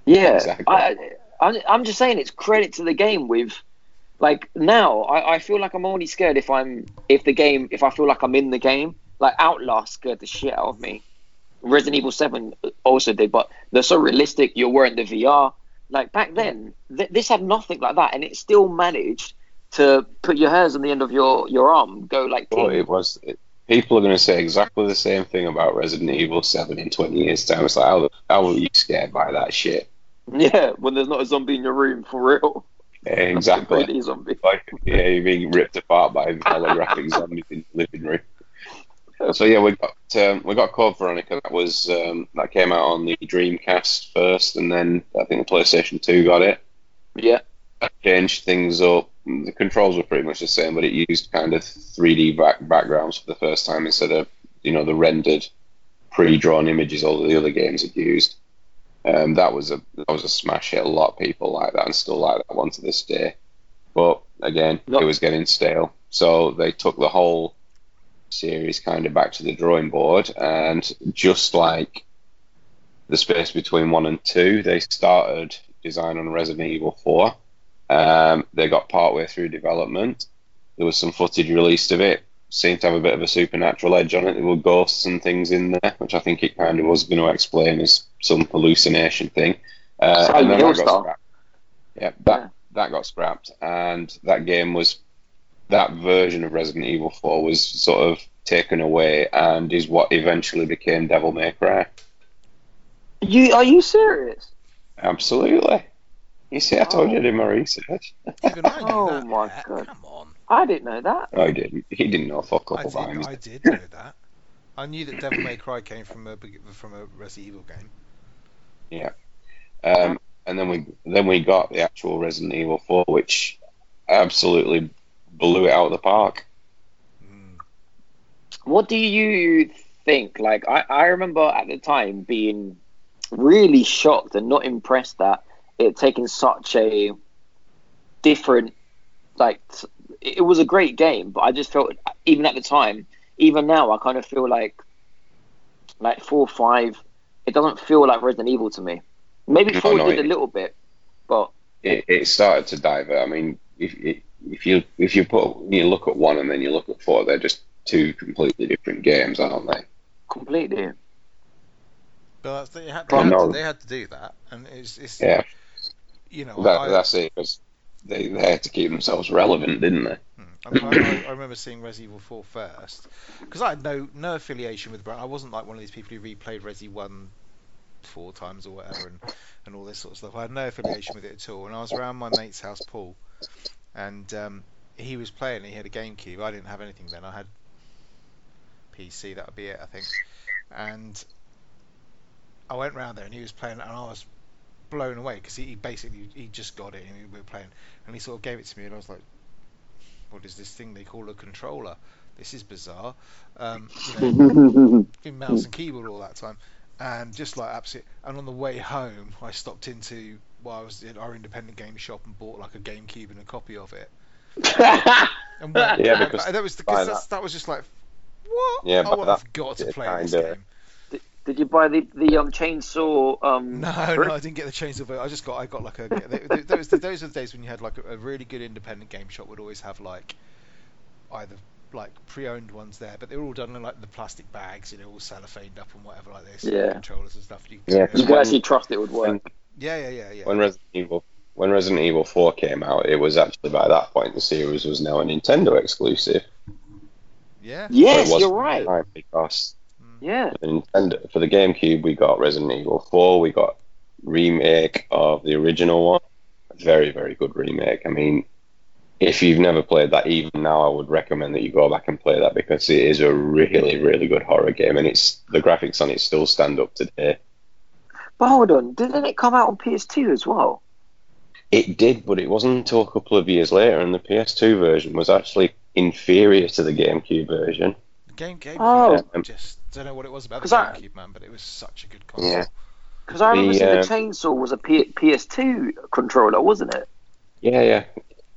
Yeah, Exactly. I, I'm, I'm just saying it's credit to the game with, like now I, I feel like I'm only scared if I'm if the game if I feel like I'm in the game. Like Outlast scared the shit out of me. Resident Evil Seven also did, but they're so realistic. You're wearing the VR. Like back then, th- this had nothing like that, and it still managed to put your hairs on the end of your your arm, go like Well, it was. It, people are going to say exactly the same thing about Resident Evil Seven in twenty years' time. It's like, how, how were you scared by that shit? yeah, when there's not a zombie in your room for real. Yeah, exactly. Zombie. like yeah, you're being ripped apart by holographic zombies in the living room. So yeah, we got um, we got Code Veronica. That was um, that came out on the Dreamcast first, and then I think the PlayStation Two got it. Yeah. Changed things up. The controls were pretty much the same, but it used kind of 3D back, backgrounds for the first time instead of you know the rendered pre-drawn images all the other games had used. Um, that was a that was a smash hit. A lot of people like that and still like that one to this day. But again, it was getting stale, so they took the whole series kind of back to the drawing board, and just like the space between one and two, they started design on Resident Evil Four. Um, they got partway through development. There was some footage released of it. Seemed to have a bit of a supernatural edge on it. There were ghosts and things in there, which I think it kind of was going to explain as some hallucination thing. Uh, and then that got scrapped. Yeah, that Yeah. that got scrapped, and that game was that version of Resident Evil Four was sort of taken away, and is what eventually became Devil May Cry. You are you serious? Absolutely. You see, I told you I did my research. Even I knew Oh that. my Matt. God. Come on. I didn't know that. No, he didn't. He didn't know fuck all I about him. did, I did know that. I knew that Devil May Cry came from a from a Resident Evil game. Yeah, um, and then we then we got the actual Resident Evil Four, which absolutely blew it out of the park. Mm. What do you think? Like, I, I remember at the time being really shocked and not impressed that it had taken such a different, like, it was a great game, but I just felt, even at the time, even now, I kind of feel like, like four or five, it doesn't feel like Resident Evil to me. Maybe No, four no, did it- a little bit, but It, it started to divert. I mean, if it, if you if you put you look at one and then you look at four, they're just two completely different games, aren't they? completely. But they, had, they, had no. to, they had to do that, and it's, it's Yeah, you know that, I, that's it. Because they, they had to keep themselves relevant, didn't they? Hmm. I, mean, I, I remember seeing Resi Evil 4 first because I had no no affiliation with the brand. I wasn't like one of these people who replayed Resi 1 four times or whatever and, and all this sort of stuff. I had no affiliation with it at all. And I was around my mate's house, Paul, and um, he was playing. He had a GameCube. I didn't have anything then. I had PC. That would be it, I think. And I went round there and he was playing, and I was blown away because he, he basically he just got it and we were playing, and he sort of gave it to me, and I was like, "What is this thing they call a controller? This is bizarre." Um, you know, been mouse and keyboard all that time, and just like absolute. And on the way home, I stopped into well, I was in our independent game shop and bought like a GameCube and a copy of it. And went, Yeah, and because that was buy because that- that was just like, what? Yeah, oh, but well, I've got to play this kinda- game. Did you buy the the um chainsaw um? No, brick? no, I didn't get the chainsaw. of it. I just got, I got like a. Those, those are the days when you had like a, a really good independent game shop would always have like either like pre-owned ones there, but they were all done in like the plastic bags, you know, all cellophaned up and whatever like this. Yeah. Controllers and stuff. You, Yeah, You could actually trust it would work. yeah, yeah, yeah, yeah. When Resident Evil when Resident Evil Four came out, it was actually by that point the series was now a Nintendo exclusive. yeah. Yes, you're right. at the time Because Yeah. for the for the GameCube, we got Resident Evil 4. We got remake of the original one. Very, very good remake. I mean, if you've never played that, even now, I would recommend that you go back and play that because it is a really, really good horror game, and it's the graphics on it still stand up today. But hold on, didn't it come out on PS2 as well? It did, but it wasn't until a couple of years later, and the PS2 version was actually inferior to the GameCube version. Game GameCube. Oh. I just don't know what it was about the 'Cause I- GameCube, man, but it was such a good console. Yeah. Because I remember The, seeing the uh, chainsaw was a P- PS2 controller, wasn't it? Yeah, yeah.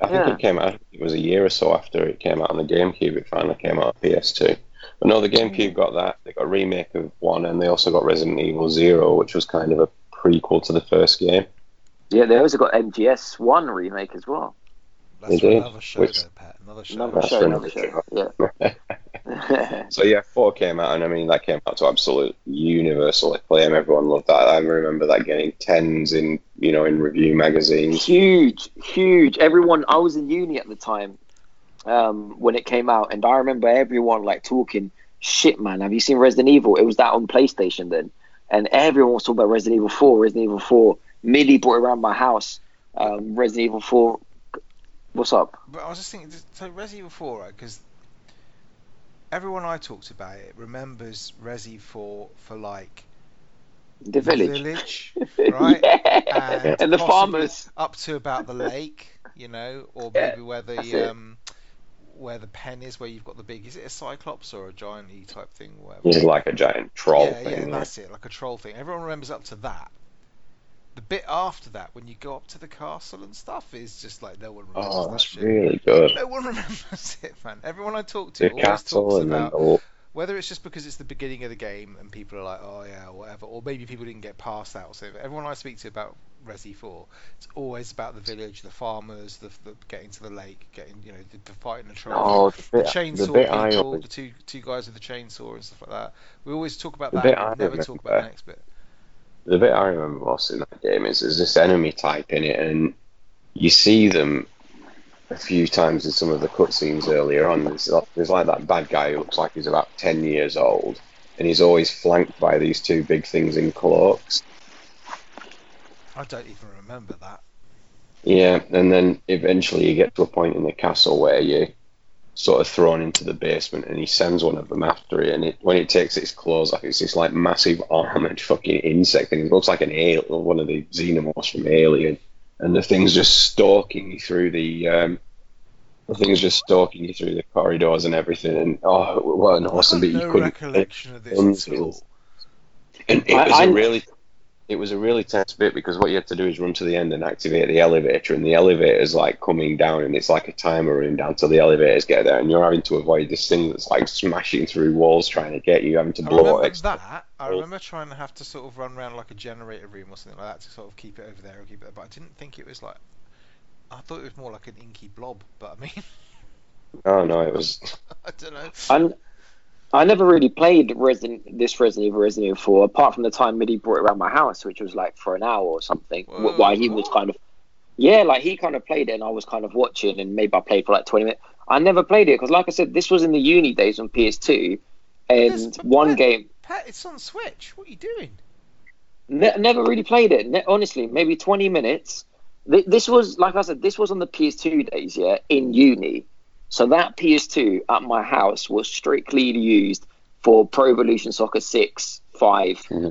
I think Yeah. it came out. It was a year or so after it came out on the GameCube. It finally came out on PS2. But no, the hmm. GameCube got that. They got a remake of one, and they also got Resident Evil Zero, which was kind of a prequel to the first game. Yeah, they also got MGS One remake as well. That's It for another show, Which- though, Pat. Another show. Another show, another another show. Yeah. So yeah, four came out, and I mean that came out to absolute universal acclaim. Everyone loved that. I remember that getting tens in you know in review magazines. huge, huge. Everyone, I was in uni at the time um, when it came out, and I remember everyone like talking, "Shit, man, have you seen Resident Evil?" It was that on PlayStation then, and everyone was talking about Resident Evil Four, Resident Evil Four. Millie brought it around my house. Um, Resident Evil Four. What's up? But I was just thinking, so Resi Evil 4, right? Because everyone I talked about it remembers Resi 4 for like The village. village, right? yeah. And, the farmers. up to about the lake, you know, or Yeah, maybe where the um, where the pen is, where you've got the big. Is it a cyclops or a giant E type thing? Whatever. It's like a giant troll yeah, thing. yeah, that's it, like a troll thing. Everyone remembers up to that. The bit after that, when you go up to the castle and stuff, is just like no one remembers Oh, that that's shit. really good. No one remembers it, man. Everyone I talk to The always castle talks and about the whether it's just because it's the beginning of the game and people are like, oh yeah, or whatever, or maybe people didn't get past that. Or so everyone I speak to about Resi 4, it's always about the village, the farmers, the, the getting to the lake, getting you know, the, the fighting the trolls, Oh, the the chainsaw the people, always, the two two guys with the chainsaw and stuff like that. We always talk about The that. never talk about the next bit. The bit I remember most in that game is there's this enemy type in it, and you see them a few times in some of the cutscenes earlier on. There's like, there's like that bad guy who looks like he's about ten years old, and he's always flanked by these two big things in cloaks. I don't even remember that. Yeah, and then eventually you get to a point in the castle where you sort of thrown into the basement, and he sends one of them after it. And it, when it takes its claws off, it's this like massive armored fucking insect thing. It looks like an alien, one of the xenomorphs from Alien, and the thing's just stalking you through the. Um, the thing's just stalking you through the corridors and everything. And oh, what an awesome I've bit! got You no couldn't. recollection of this at all. And it I- was I- a really, it was a really tense bit because what you had to do is run to the end and activate the elevator, and the elevator's like coming down, and it's like a timer running down till the elevators get there, and you're having to avoid this thing that's like smashing through walls trying to get you, having to I blow remember it. that. I oh. remember trying to have to sort of run around like a generator room or something like that to sort of keep it over there or keep it. There. but I didn't think it was like. I thought it was more like an inky blob. But I mean, Oh no, it was. I don't know. And I never really played Resident this Resident Evil Resident Evil 4 apart from the time Midi brought it around my house, which was like for an hour or something. Whoa, while he was kind of yeah, like he kind of played it, and I was kind of watching, and maybe I played for like twenty minutes. I never played it because, like I said, this was in the uni days on PS2, and Yes, one Pat- game Pat, it's on Switch. What are you doing? ne- never really played it. Ne- honestly, maybe twenty minutes. Th- this was like I said, this was on the PS2 days, yeah, in uni. So that PS2 at my house was strictly used for Pro Evolution Soccer six, five, Uh,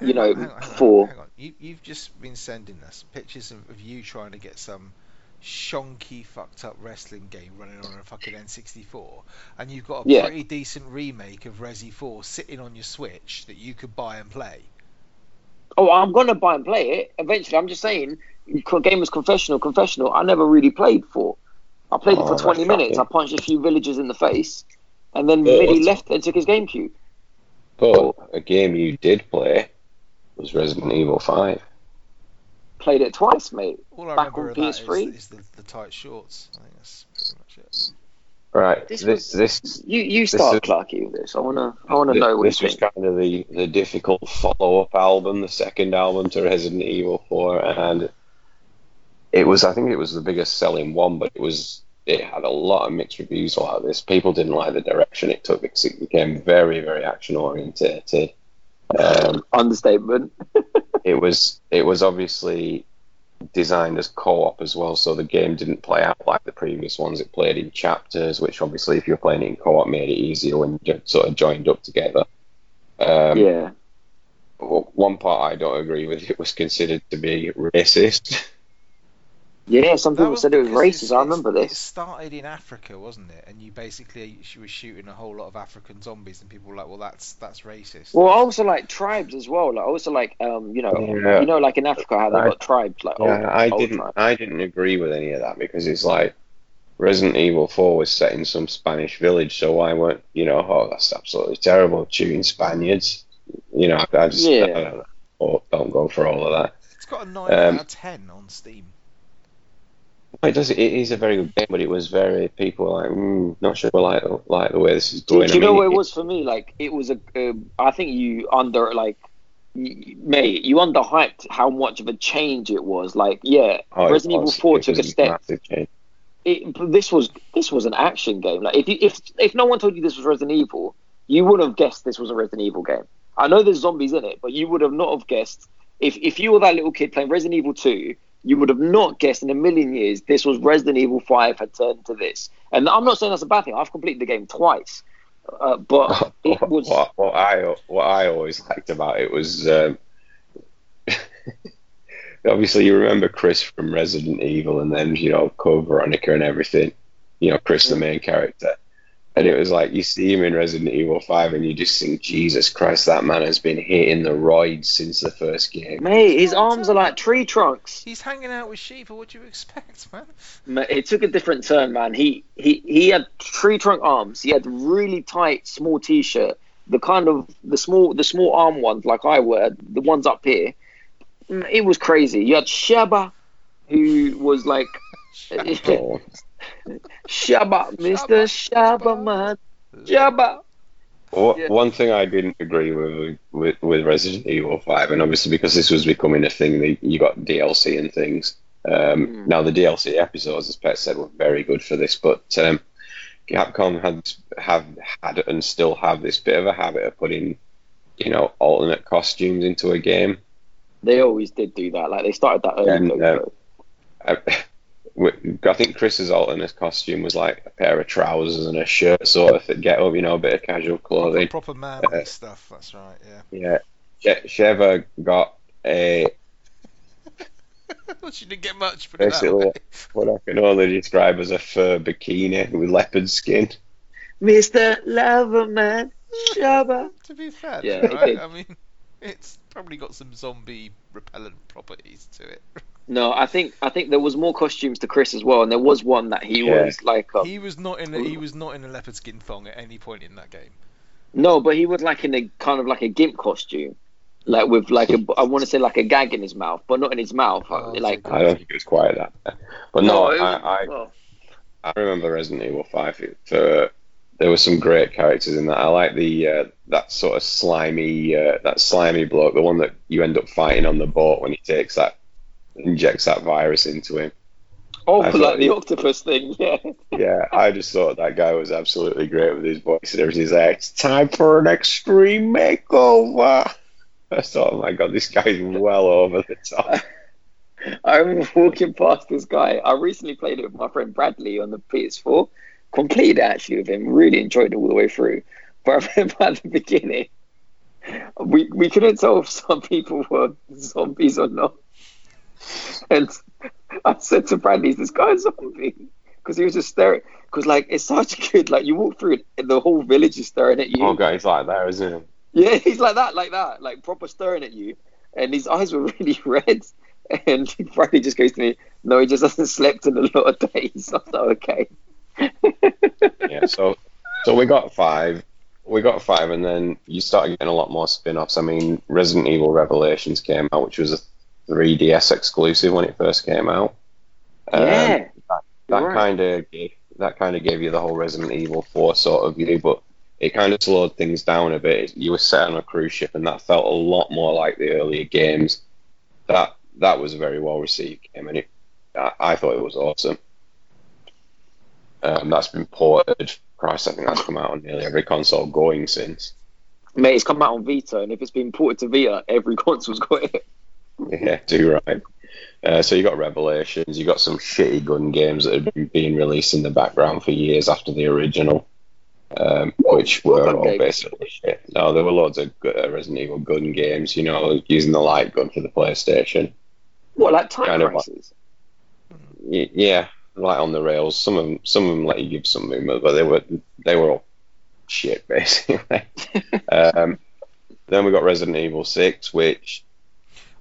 You hang know, on, hang on, hang on, for- Hang on. You, you've just been sending us pictures of, of you trying to get some shonky, fucked up wrestling game running on a fucking N64, and you've got a Yeah. pretty decent remake of Resi 4 sitting on your Switch that you could buy and play. Oh, I'm gonna buy and play it eventually. I'm just saying, co- Gamers Confessional, Confessional. I never really played for. I played it Oh, for 20 that's minutes. I punched a few villagers in the face, and then Yeah, Midi left and took his GameCube. But a game you did play was Resident Evil Five. Played it twice, mate. All I Back remember on of PS3? is the, the tight shorts. I think that's pretty much it. Right. This This was- this You you start, is- Clarky, with this. I wanna I wanna know what you this was think. kind of the, the difficult follow up album, the second album to Resident Evil 4, and it was I think it was the biggest selling one, but it was it had a lot of mixed reviews about this. People didn't like the direction it took because it became very very action orientated. Um, Understatement. it was it was obviously designed as co-op as well, so the game didn't play out like the previous ones. It played in chapters, which obviously, if you're playing it in co-op, made it easier when you sort of joined up together. Um, yeah. One part I don't agree with. It was considered to be racist. Yeah, some That people said it was racist. it's- I remember this. It started in Africa, wasn't it? And you basically she was shooting a whole lot of African zombies, and people were like, "Well, that's that's racist." Well, also like tribes as well. Like also like um, you know, Yeah. you know, like in Africa how they I- got tribes like Yeah, old, I old didn't. tribes. I didn't agree with any of that because it's like Resident Evil Four was set in some Spanish village, so why weren't you know? Oh, that's absolutely terrible. Shooting Spaniards, you know. I just Yeah. I don't, know. Oh, don't go for all of that. it's got a nine um, out of ten on Steam. It does. It is a very good game, but it was very people like, mm, not sure like like the way this is going. do you I know what it was for me? Like it was a. Uh, I think you under like, mate, you underhyped how much of a change it was. Like, yeah, oh, Resident Evil Four took a step. It, but this was this was an action game. Like if you, if if no one told you this was Resident Evil, you would have guessed this was a Resident Evil game. I know there's zombies in it, but you would have not have guessed if if you were that little kid playing Resident Evil Two. You would have not guessed in a million years this was Resident Evil Five had turned to this. And I'm not saying that's a bad thing. I've completed the game twice, uh, but it was. what, what I what I always liked about it was um, obviously you remember Chris from Resident Evil, and then you know Code Veronica and everything. You know Chris, the main character, and it was like you see him in Resident Evil Five, and you just think, Jesus Christ, that man has been hitting the roids since the first game. Mate, his arms are like tree trunks. He's hanging out with sheep. What do you expect, man? Ma- It took a different turn, man. He he he had tree trunk arms. He had really tight, small t-shirt. The kind of the small the small arm ones like I wear, the ones up here. Mm, It was crazy. You had Sheva, who was like Shaba, Mister Shaba, man, Shaba. One- Yeah. One thing I didn't agree with, with with Resident Evil Five, and obviously because this was becoming a thing, that you got DLC and things. Um, Mm. Now the DLC episodes, as Pet said, were very good for this, but um, Capcom had have had and still have this bit of a habit of putting, you know, alternate costumes into a game. They always did do that. Like they started that early. And, uh, I, I think Chris's alternate costume was like a pair of trousers and a shirt, sort of get up, you know, a bit of casual clothing. Proper man Uh, stuff. That's right. Yeah. Yeah, She- Sheva got a she didn't get much, but that basically what I can only describe as a fur bikini with leopard skin. Mister Loverman, Shaba. To be fair, Yeah, right? I mean, it's probably got some zombie repellent properties to it. No, I think I think there was more costumes to Chris as well, and there was one that he Yeah. was like, a, He was not in. A, he was not in a leopard skin thong at any point in that game. no, but he was like in a kind of like a gimp costume, like with like a I want to say like a gag in his mouth, but not in his mouth. Oh, like I don't think it was quite that, but no, it was- I, I well, I remember Resident Evil Five. It, uh, there were some great characters in that. I like the uh, that sort of slimy uh, that slimy bloke, the one that you end up fighting on the boat when he takes that injects that virus into him. oh, like thought the octopus thing, yeah. Yeah, I just thought that guy was absolutely great with his voice and everything. He's like, it's time for an extreme makeover. I thought, oh my god, this guy's well over the top. I remember walking past this guy. I recently played it with my friend Bradley on the PS4. Completed it actually with him. Really enjoyed it all the way through. But I remember at the beginning, we we couldn't tell if some people were zombies or not. And I said to Bradley, "Is this guy a zombie?" Because he was just staring. Because like it's such good. Like you walk through it, and the whole village is staring at you. Oh, god, he's like that, isn't he? Yeah, he's like that, like that, like proper staring at you, and his eyes were really red. And Friday just goes to me, "No, he just hasn't slept in a lot of days." I was like, "Okay." Yeah, so so we got five. We got five, and then you started getting a lot more spin offs. I mean, Resident Evil Revelations came out, which was a 3DS exclusive when it first came out. Um, yeah, that right. kind of gave that kind of gave you the whole Resident Evil Four sort of view, but it kind of slowed things down a bit. You were set on a cruise ship, and that felt a lot more like the earlier games. That that was a very well received game, and it, I, I thought it was awesome. Um, that's been ported. Christ, I think that's come out on nearly every console going since. mate, it's come out on Vita, and if it's been ported to Vita, every console's got it. Yeah, too right. Uh, so you got Revelations, you got some shitty gun games that have been being released in the background for years after the original, um, which were all games? basically shit. No, there were loads of uh, Resident Evil gun games, you know, using the light gun for the PlayStation. What, like Time Kind of like- yeah, light on the rails. Some of them, some of them let you give some movement, but they were they were all shit basically. um, then we got Resident Evil Six, which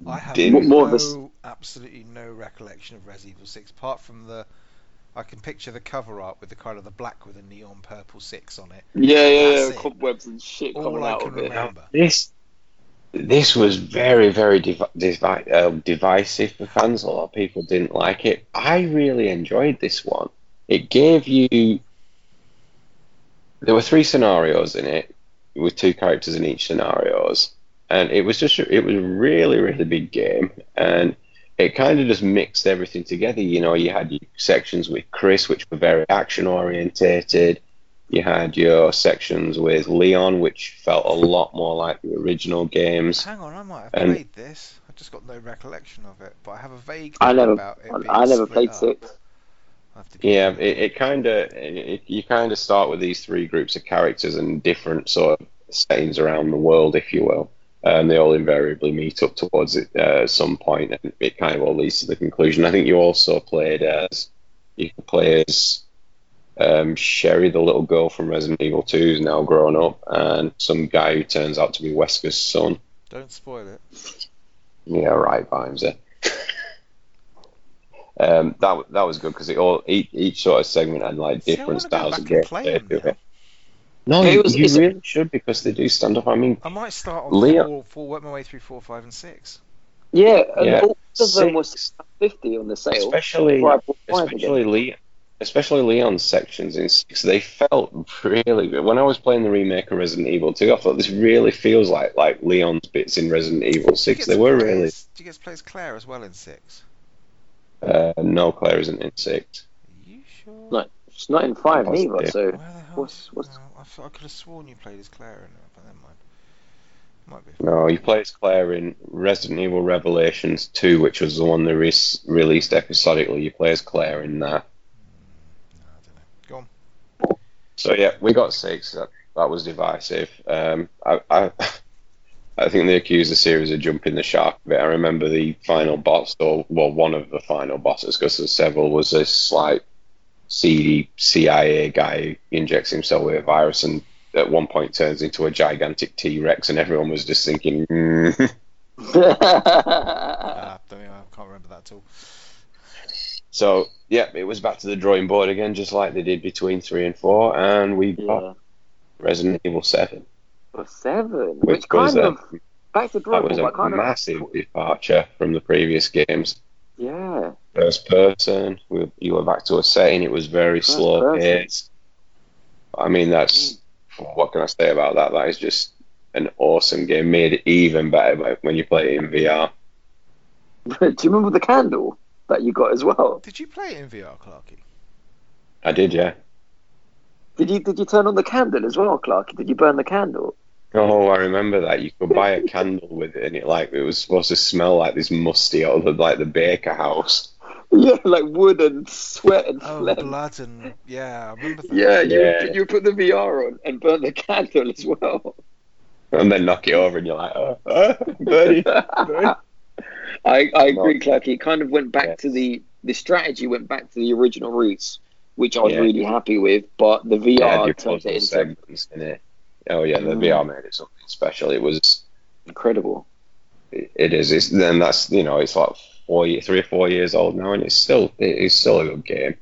I have Didn't- More no, of a s- absolutely no recollection of Resident Evil 6, apart from the. I can picture the cover art with the kind of the black with a neon purple six on it. Yeah, yeah, yeah. it. Cobwebs and shit All coming I out can of it. remember. This this was very very divi- divi- uh, divisive for fans. A lot of people didn't like it. I really enjoyed this one. It gave you. There were three scenarios in it, with two characters in each scenarios, and it was just it was a really really big game, and it kind of just mixed everything together. You know, you had your sections with Chris, which were very action orientated. You had your sections with Leon, which felt a lot more like the original games. Hang on, I might have And- played this. I just got no recollection of it, but I have a vague I never, about it. being I never played up. six. I'll have to Yeah, it- it, it kind of you kind of start with these three groups of characters and different sort of settings around the world, if you will. And they all invariably meet up towards it uh, at some point, and it kind of all leads to the conclusion. I think you also played as you could play as um, Sherry, the little girl from Resident Evil 2, who's now grown up, and some guy who turns out to be Wesker's son. Don't spoil it. Yeah, right, Vimesy. um, that that was good because it all each, each sort of segment had like See, different styles of back and play gameplay them to now. it. No, It you, was- you it's- really should because they do stand up. I mean, I might start on Leon- four, four, work my way through four, five, and six. Yeah, and Yeah, all of them was fifty on the sale. especially before I bought five again. especially Leon, especially Leon's sections in six, they felt really good. When I was playing the remake of Resident Evil 2, I thought this really feels like like Leon's bits in Resident Evil 6. They were play really. Do you get to play as Claire as well in six? Uh, no, Claire isn't in six. Are you sure? No. It's not in five either. So Where the hell? what's- what's- No, I, I could have sworn you played as Claire in it, but never mind. Might be. No, you play as Claire in Resident Evil Revelations 2, which was the one they re- released episodically. You play as Claire in that. No, I don't know. Go on. So yeah, we got six. That, that was divisive. Um, I, I, I think they accused the series of jumping the shark a bit. I remember the final boss, or well, one of the final bosses, because there's several, was this like seedy CIA guy injects himself with a virus and at one point turns into a gigantic T Rex, and everyone was just thinking, mm. Ah, don't know, I can't remember that at all. so yeah, it was back to the drawing board again, just like they did between three and four, and we got yeah, Resident Evil Seven, for seven, which, which, was kind a, of back to that drawing was board, a but kind massive departure from the previous games. Of yeah. First person, we, you were back to a setting. It was very First slow person. paced. I mean, that's mm. what can I say about that? That is just an awesome game, made even better by, when you play it in VR. Do you remember the candle that you got as well? Did you play it in VR, Clarky? I did, yeah. Did you did you turn on the candle as well, Clarky? Did you burn the candle? Oh, I remember that. You could buy a candle with it, and it like it was supposed to smell like this musty out of like the Baker house. Yeah, like wood and sweat and Oh, phlegm. blood and yeah, I remember that. Yeah, you Yeah. you put the VR on and burn the candle as well. And then knock it over, and you're like, oh, oh buddy. I I agree, Clark. It kind of went back Yes. to the the strategy went back to the original roots, which I was Yeah. really happy with. But the VR your turned puzzle it into segments in it. Oh yeah, the. VR made it something special. It was incredible. it it is. It's then that's you know it's like four, three or four years old now, and it's still it is still a good game.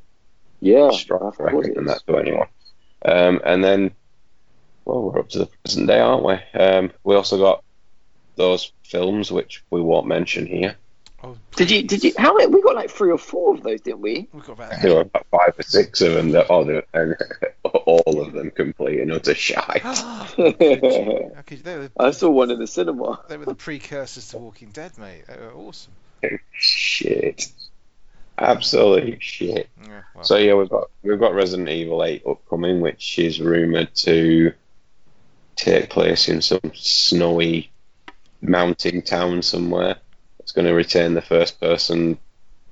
Yeah, Strong it recommend that to anyone. Um, and then, well, we're up to the present day, aren't we? Um, we also got those films which we won't mention here. Oh, Did you did you how many we got like three or four of those, didn't we? We got about There were about five or six of them that oh, they- and all of them complete and utter shite. Ah, okay, they were, I saw one in the cinema. they were the precursors to Walking Dead, mate. They were awesome. Oh, shit, absolute shit. Yeah, well, So yeah, we've got we've got Resident Evil Eight upcoming, which is rumored to take place in some snowy mountain town somewhere. It's going to retain the first person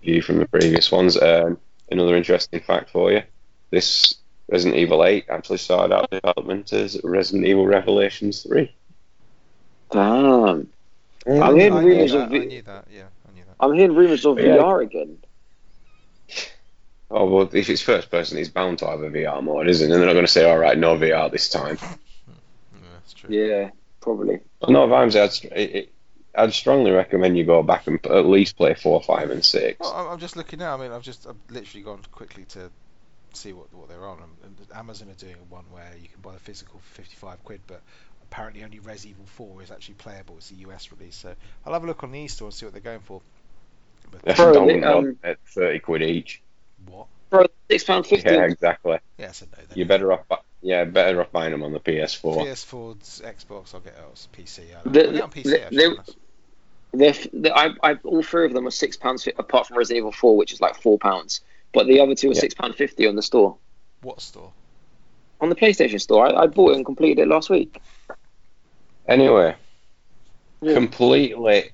view from the previous ones. Um, another interesting fact for you: this Resident Evil Eight actually started out development as Resident Evil Revelations Three. Damn. I, I'm knew, hearing rumours that, of I it. knew that. Yeah, I knew that. I'm hearing rumours of Yeah. VR again. Oh well, if it's first person, it's bound to have a VR mode, isn't it? And they're not going to say, "All right, no VR this time." Yeah, that's true. Yeah, probably. No, Vimes, I'd, str- it, it, I'd strongly recommend you go back and at least play four, five, and six. Well, I'm- I'm just looking now. I mean, I've just I've literally gone quickly to see what what they're on, and, and Amazon are doing one where you can buy the physical for 55 quid, but apparently only Res Evil 4 is actually playable. It's a US release, so I'll have a look on the e-store and see what they're going for. But Yeah, Bro, they, um, at thirty quid each. what? Bro, six pound fifty. Yeah, exactly. Yeah, so no. Then You're better off. bu- Yeah, better off buying them on the PS4. PS4, Xbox. I'll get it's PC. Yeah, The- I'll get on PC. the- actually, they- honest. They're, f- they I, I, all three of them are six pounds apart from Resident Evil Four, which is like four pounds. But the other two are Yeah. six pound fifty on the store, What store? on the PlayStation store. I, I bought it and completed it last week. Anyway, Yeah. completely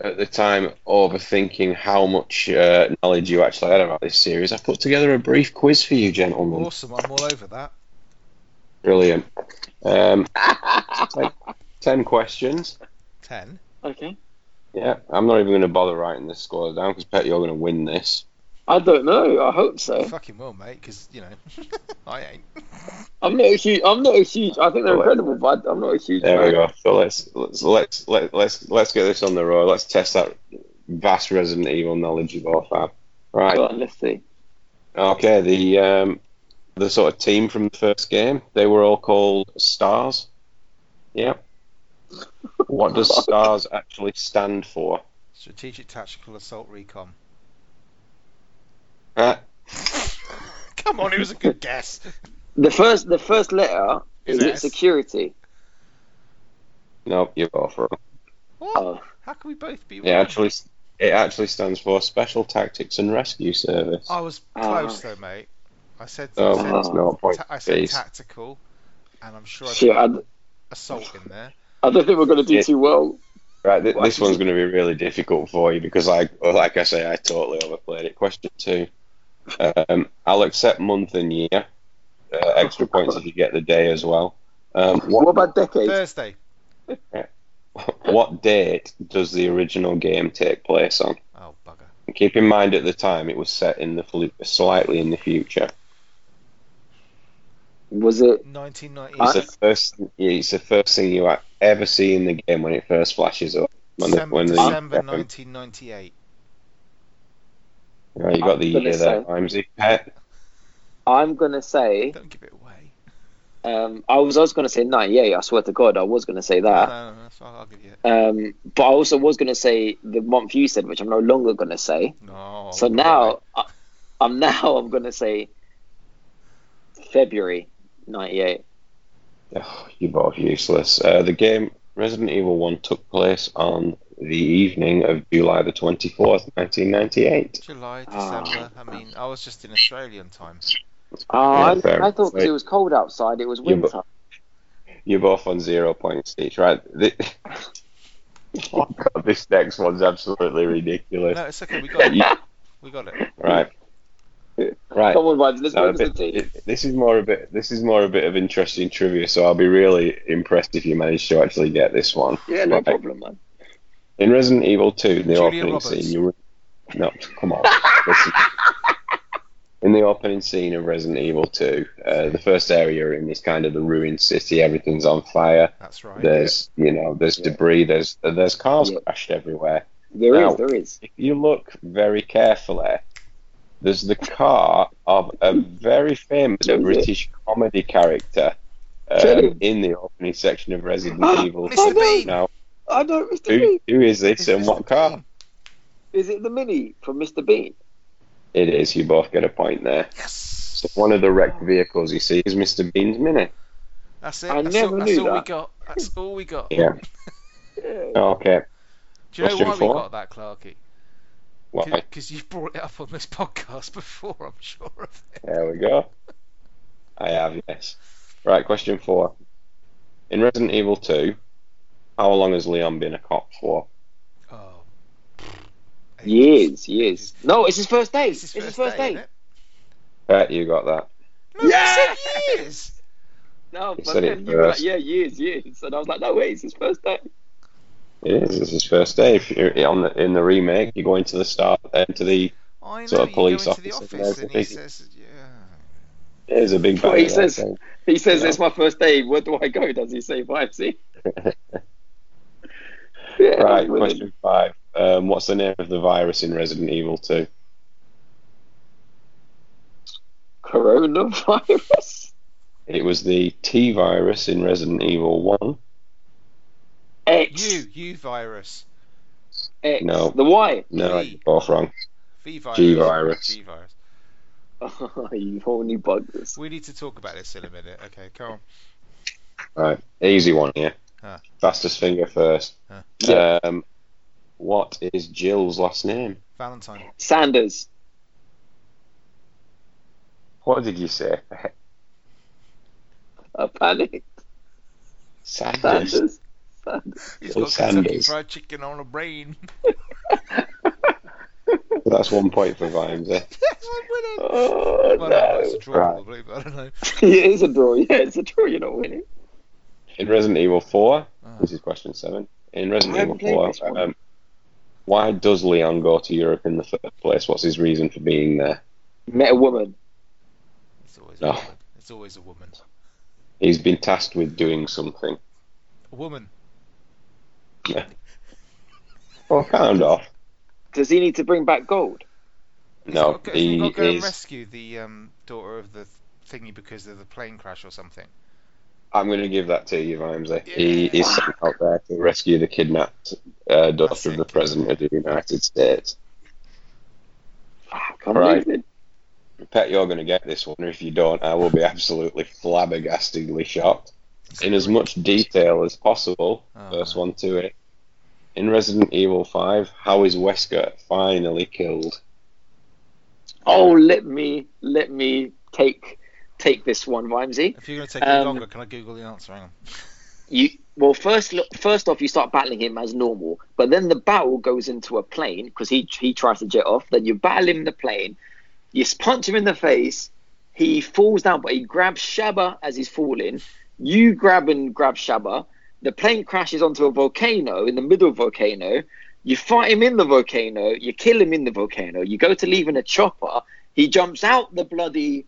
at the time overthinking how much uh, knowledge you actually had about this series, I put together a brief quiz for you, gentlemen. Awesome. I'm all over that. Brilliant. Um, ten, ten questions. 10. Okay. Yeah, I'm not even going to bother writing this score down because Pet, you're going to win this. I don't know. I hope so. Fucking well, mate, because, you know, I ain't. I'm not a huge. I'm not a huge. I think they're incredible, but I'm not a huge. There we go. So let's let's let's let, let's let's get this on the road. Let's test that vast Resident Evil knowledge you both have. Right. Go on, let's see. Okay. The um the sort of team from the first game they were all called Stars. Yeah. What does Stars actually stand for? Strategic Tactical Assault Recon. Uh, Come on, it was a good guess. The first. The first letter Is is, it S? security. no, you're both wrong. What? Oh, How can we both be It actually it actually stands for Special Tactics and Rescue Service. I was Ah. close though, mate. I said, Oh, I said, that's no point. ta- I said Please. tactical, and I'm sure I shit. I, put assault in there. I don't think we're gonna do Yeah. too well. Right, th- Well, this one's going to be really difficult for you because, I, like I say, I totally overplayed it. Question two. Um, I'll accept month and year. Uh, extra points if you get the day as well. Um, What what about decades? Thursday. what date does the original game take place on? Oh bugger. And keep in mind at the time it was set in the fl- slightly in the future. Was it? 1990. It's the first. It's the first thing you ever see in the game when it first flashes up. When the, December, when December um, 1998. right, you got the I'm gonna year there, say- Vimesy. Pet. I'm gonna say. Don't give it away. Um, I was. I was gonna say 98. I swear to God, I was gonna say that. no, no, that's all I'll give you. it. Um, but I also was gonna say the month you said, which I'm no longer gonna say. No. So now, I, I'm now I'm gonna say February '98. Oh, you're both useless. Uh, the game Resident Evil 1 took place on the evening of July the 24th, 1998. July, Ah. December. I mean, I was just in Australian time. Oh, Yeah, I, I thought 'cause enough. it was cold outside. It was Yeah, but- winter. You're both on zero points each, right? The- oh, God, this next one's absolutely ridiculous. No, it's okay. We got it. We got it. Right. Right. Come on, Vibes, let's Now, a win the bit- team. it- this is more a bit. This is more a bit of interesting trivia. So I'll be really impressed if you manage to actually get this one. Yeah, no Right. problem, man. In Resident Evil 2, the Julia opening Roberts. scene, you were. No, come on. Listen. In the opening scene of Resident Evil 2, uh, the first area you're in is kind of the ruined city. Everything's on fire. That's right. There's, you know, there's Yeah. debris. There's there's cars Yeah. crashed everywhere. There is, Now- there is. If you look very carefully, there's the car of a very famous British comedy character um, in the opening section of Resident Evil. Mr. 2. Bean. Now, I know, Mr. who, Bean. who is this It's and Mr. what car? Bean. Is it the Mini from Mr. Bean? It is. You both get a point there. Yes. So one of the wrecked vehicles you see is Mr. Bean's Mini. That's it. I that's never all, that's knew all we that. got. That's all we got. Yeah. Yeah. Okay. Do you know Question why four? we got that, Clarky? Why? Because you've brought it up on this podcast before, I'm sure of it. There we go. I have, yes. Right, question four. In Resident Evil 2, how long has Leon been a cop for? Oh. Years, years. No, it's his first day. It's It's his his first first day, day. innit? Bet you got that. No, Yeah! said years. No, He but said it then you were like, yeah, years, years. And I was like, no, wait, it's his first day. It is. It's his first day. If you're on the, in the remake, you go into the start, into the. I know. Sort of police go into the officer, office and he says, "Yeah." There's a big Well, he says- so- He says Yeah. it's my first day. Where do I go? Does he say Vibesy? Yeah, Right, brilliant. question five. Um, what's the name of the virus in Resident Evil 2? Coronavirus. It was the T virus in Resident Evil 1. X. You, you virus. X. No. The Y. No, G. you're both wrong. V virus. G virus. G virus. Oh, you horny buggers. We need to talk about this in a minute. Okay, come on. Right, easy one here. Huh. Fastest finger first. Huh. Yeah. Um, what is Jill's last name? Valentine. Sanders. What did you say? I panicked. Sanders. Sanders. Sanders. He's Jill got Kentucky Fried Chicken on a brain. That's one point for Vimes. Eh? yes, I'm winning. Oh, Well, no, it's a draw Right. probably, but I don't know. yeah, it's a draw. Yeah, it's a draw. You're not winning. In Resident Evil 4, Ah. this is question seven. in Resident Evil 4, um, why does Leon go to Europe in the first place? What's his reason for being there? Met a woman. It's always No. a woman. It's always a woman. He's been tasked with doing something. A woman. Well, kind of. Does he need to bring back gold? No, got to he got to go and rescue the um, daughter of the thingy because of the plane crash or something. I'm going to give that to you, Vimesy. He is sent out there to rescue the kidnapped uh, That's daughter of it. the President of the United States. I can't Right. believe it. Pet, you're going to get this one. If you don't, I will be absolutely flabbergastingly shocked. In as much detail as possible, Oh, first one to it. In Resident Evil 5, how is Wesker finally killed? Oh, let me let me take take this one, Vimesy. If you're going to take any Um, longer, can I Google the answer? Hang on. You well first look, first off you start battling him as normal, but then the battle goes into a plane because he he tries to jet off. Then you battle him in the plane. You punch him in the face. He falls down, but he grabs Shabba as he's falling. You grab and grab Shabba. The plane crashes onto a volcano in the middle of volcano. You fight him in the volcano. You kill him in the volcano. You go to leave in a chopper. He jumps out the bloody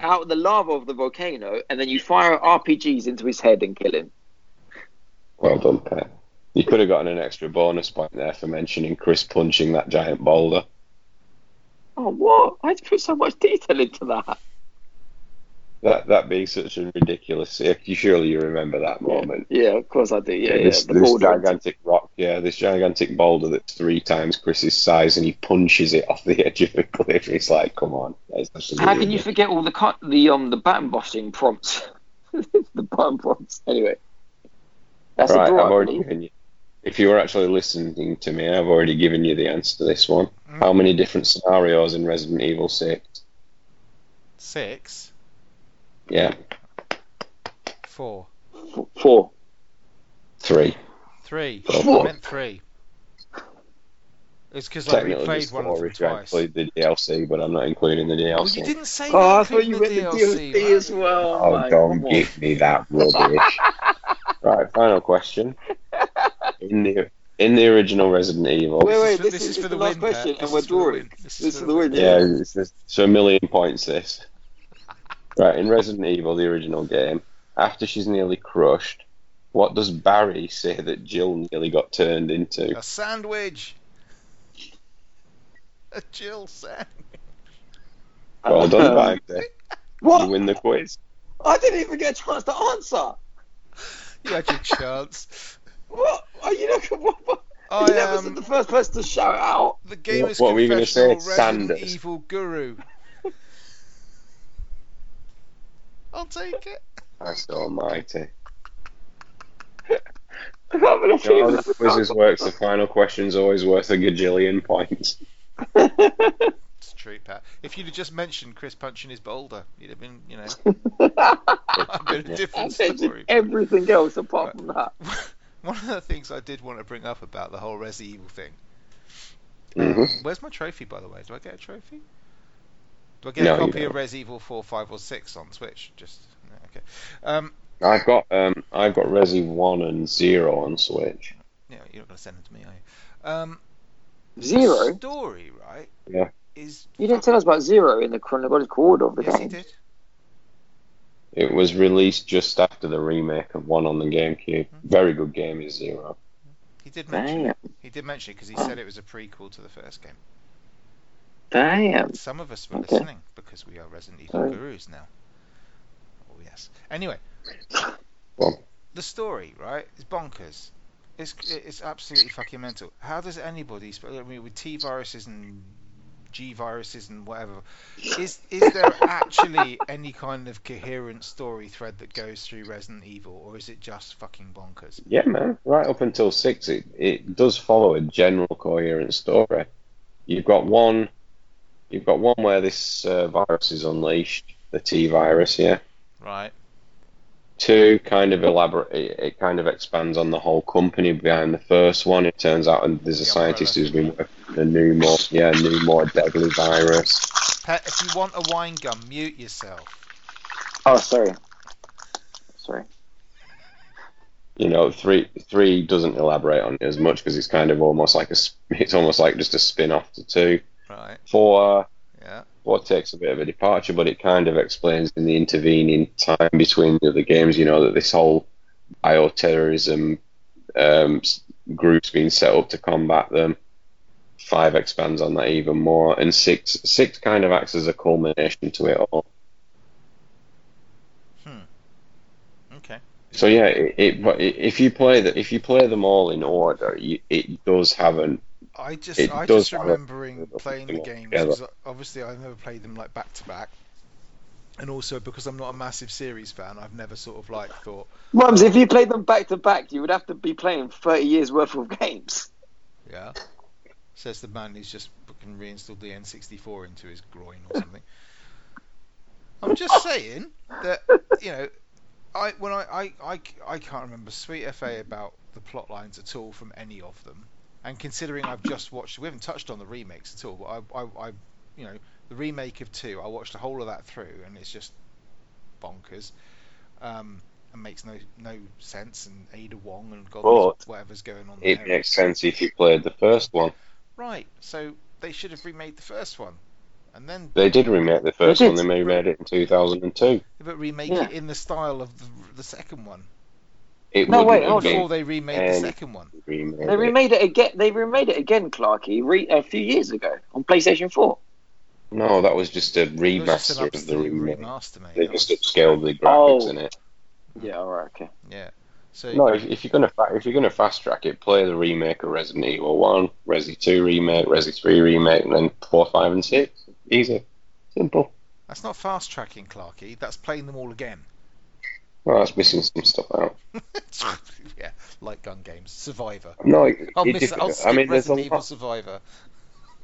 out of the lava of the volcano, and then you fire RPGs into his head and kill him. Well done, Pat. You could have gotten an extra bonus point there for mentioning Chris punching that giant boulder. Oh, what? I put so much detail into that. That that being such a ridiculous. You surely you remember that moment. Yeah, of course I do. Yeah, yeah. this The this border. gigantic rock, yeah, this gigantic boulder that's three times Chris's size, and he punches it off the edge of the cliff. It's like, come on. How can you forget all the cut, the um the button bossing prompts? the button prompts. Anyway, that's Right, a draw. I've already given you. If you were actually listening to me, I've already given you the answer to this one. Mm. How many different scenarios in Resident Evil Six? Six, Yeah, four, F- Four. three. three. Four. I meant three. It's because I Technically, replayed just one of them if you twice. include the DLC, but I'm not including the Oh, DLC. you didn't say Oh, I thought you meant the DLC, man. as well. Oh, mate, don't give me that rubbish. right, final question. In the in the original Resident Evil, Wait, wait, for- this, this is, is it's for the the last win, question, Pat. and we're is for the drawing. win. This is This for is the the win. yeah, Yeah. it's, just, a million points. This. Right, in Resident Evil, the original game, after she's nearly crushed, what does Barry say that Jill nearly got turned into? A sandwich. A Jill sandwich. Well done, Um, Vimesy. You win the quiz. I didn't even get a chance to answer. You had your chance. What? Are you not? What, what? I you never am said the first person to shout out. the Gamers what were you gonna say? Confessional Resident Sanders. Evil Guru. I'll take it. Christ almighty. I can't believe You know how you- the quizzes works, the final question's always worth a gajillion points. It's true, Pat. If you'd have just mentioned Chris punching his boulder, you'd have been, you know, a bit of a I different mentioned story. everything else apart from that. One of the things I did want to bring up about the whole Resi Evil thing. Mhm. Where's my trophy, by the way? Do I get a trophy? Do I get No, a copy of don't. Res Evil 4, 5, or 6 on Switch? Just okay. Um, I've got um I've got Resi one and zero on Switch. yeah, you're not going to send them to me, are you? Um, the Zero? story, right? Yeah. Is You didn't tell us about Zero in the chronological order of the yes, he game. did. It was released just after the remake of one on the GameCube. Very good game is zero. He did mention Damn. it. He did mention it because he said it was a prequel to the first game. Damn. Some of us were Okay. listening because we are Resident Evil Sorry. gurus now. Oh yes. Anyway, Well, the story, right, is bonkers. It's it's absolutely fucking mental. How does anybody, I mean, with T viruses and G viruses and whatever, is is there actually any kind of coherent story thread that goes through Resident Evil, or is it just fucking bonkers? yeah, man. Right up until six, it, it does follow a general coherent story. You've got one, you've got one where this uh, virus is unleashed, the T virus. Yeah. Right. Two kind of elaborate. It, it kind of expands on the whole company behind the first one. It turns out, and there's a The scientist who's been working on a new, more yeah, new, more deadly virus. Pet, if you want a wine gum, mute yourself. Oh, sorry. Sorry. you know, three three doesn't elaborate on it as much because it's kind of almost like a it's almost like just a spin off to two. Right. Four Yeah. four takes a bit of a departure, but it kind of explains in the intervening time between the other games, you know, that this whole bioterrorism um, group's been set up to combat them. Five expands on that even more, and six six kind of acts as a culmination to it all. Okay. So yeah, it, it if you play the, if you play them all in order, you, it does have an I just It I just remembering playing the games because obviously I've never played them like back to back, and also because I'm not a massive series fan, I've never sort of like thought, Mums, if oh. you played them back to back, you would have to be playing 30 years worth of games. yeah. Says the man who's just fucking reinstalled the N64 into his groin or something. I'm just saying that you know, I when I, I, I, I can't remember Sweet FA about the plot lines at all from any of them, and considering I've just watched, we haven't touched on the remakes at all, but I, I, I you know, the remake of two, I watched the whole of that through, and it's just bonkers. Um, and makes no no sense, and Ada Wong and God knows But whatever's going on it there. makes sense if you played the first one. Right, so they should have remade the first one, and then They did remake the first did. one. They remade it in 2002. but remake Yeah. it in the style of the, the second one It No, wouldn't wait, hold before they remade the second one. remade They remade it again. They remade it again, Clarky, re- a few years ago on PlayStation 4. No, that was just a It was just remaster of the absolute remake. remaster, mate. They That just was- upscaled the oh. graphics Oh. in it. Yeah, all right, okay. yeah. So No, if, if you're gonna fa- if you're gonna fast track it, play the remake of Resident Evil One, Resi Two remake, Resi Three remake, and then four, five, and six. Easy, simple. that's not fast tracking, Clarky. That's playing them all again. Well, that's missing some stuff out. yeah, like gun games. Survivor. No, it, I'll it miss. dep- I'll I mean, there's a Resident Evil lot. Survivor.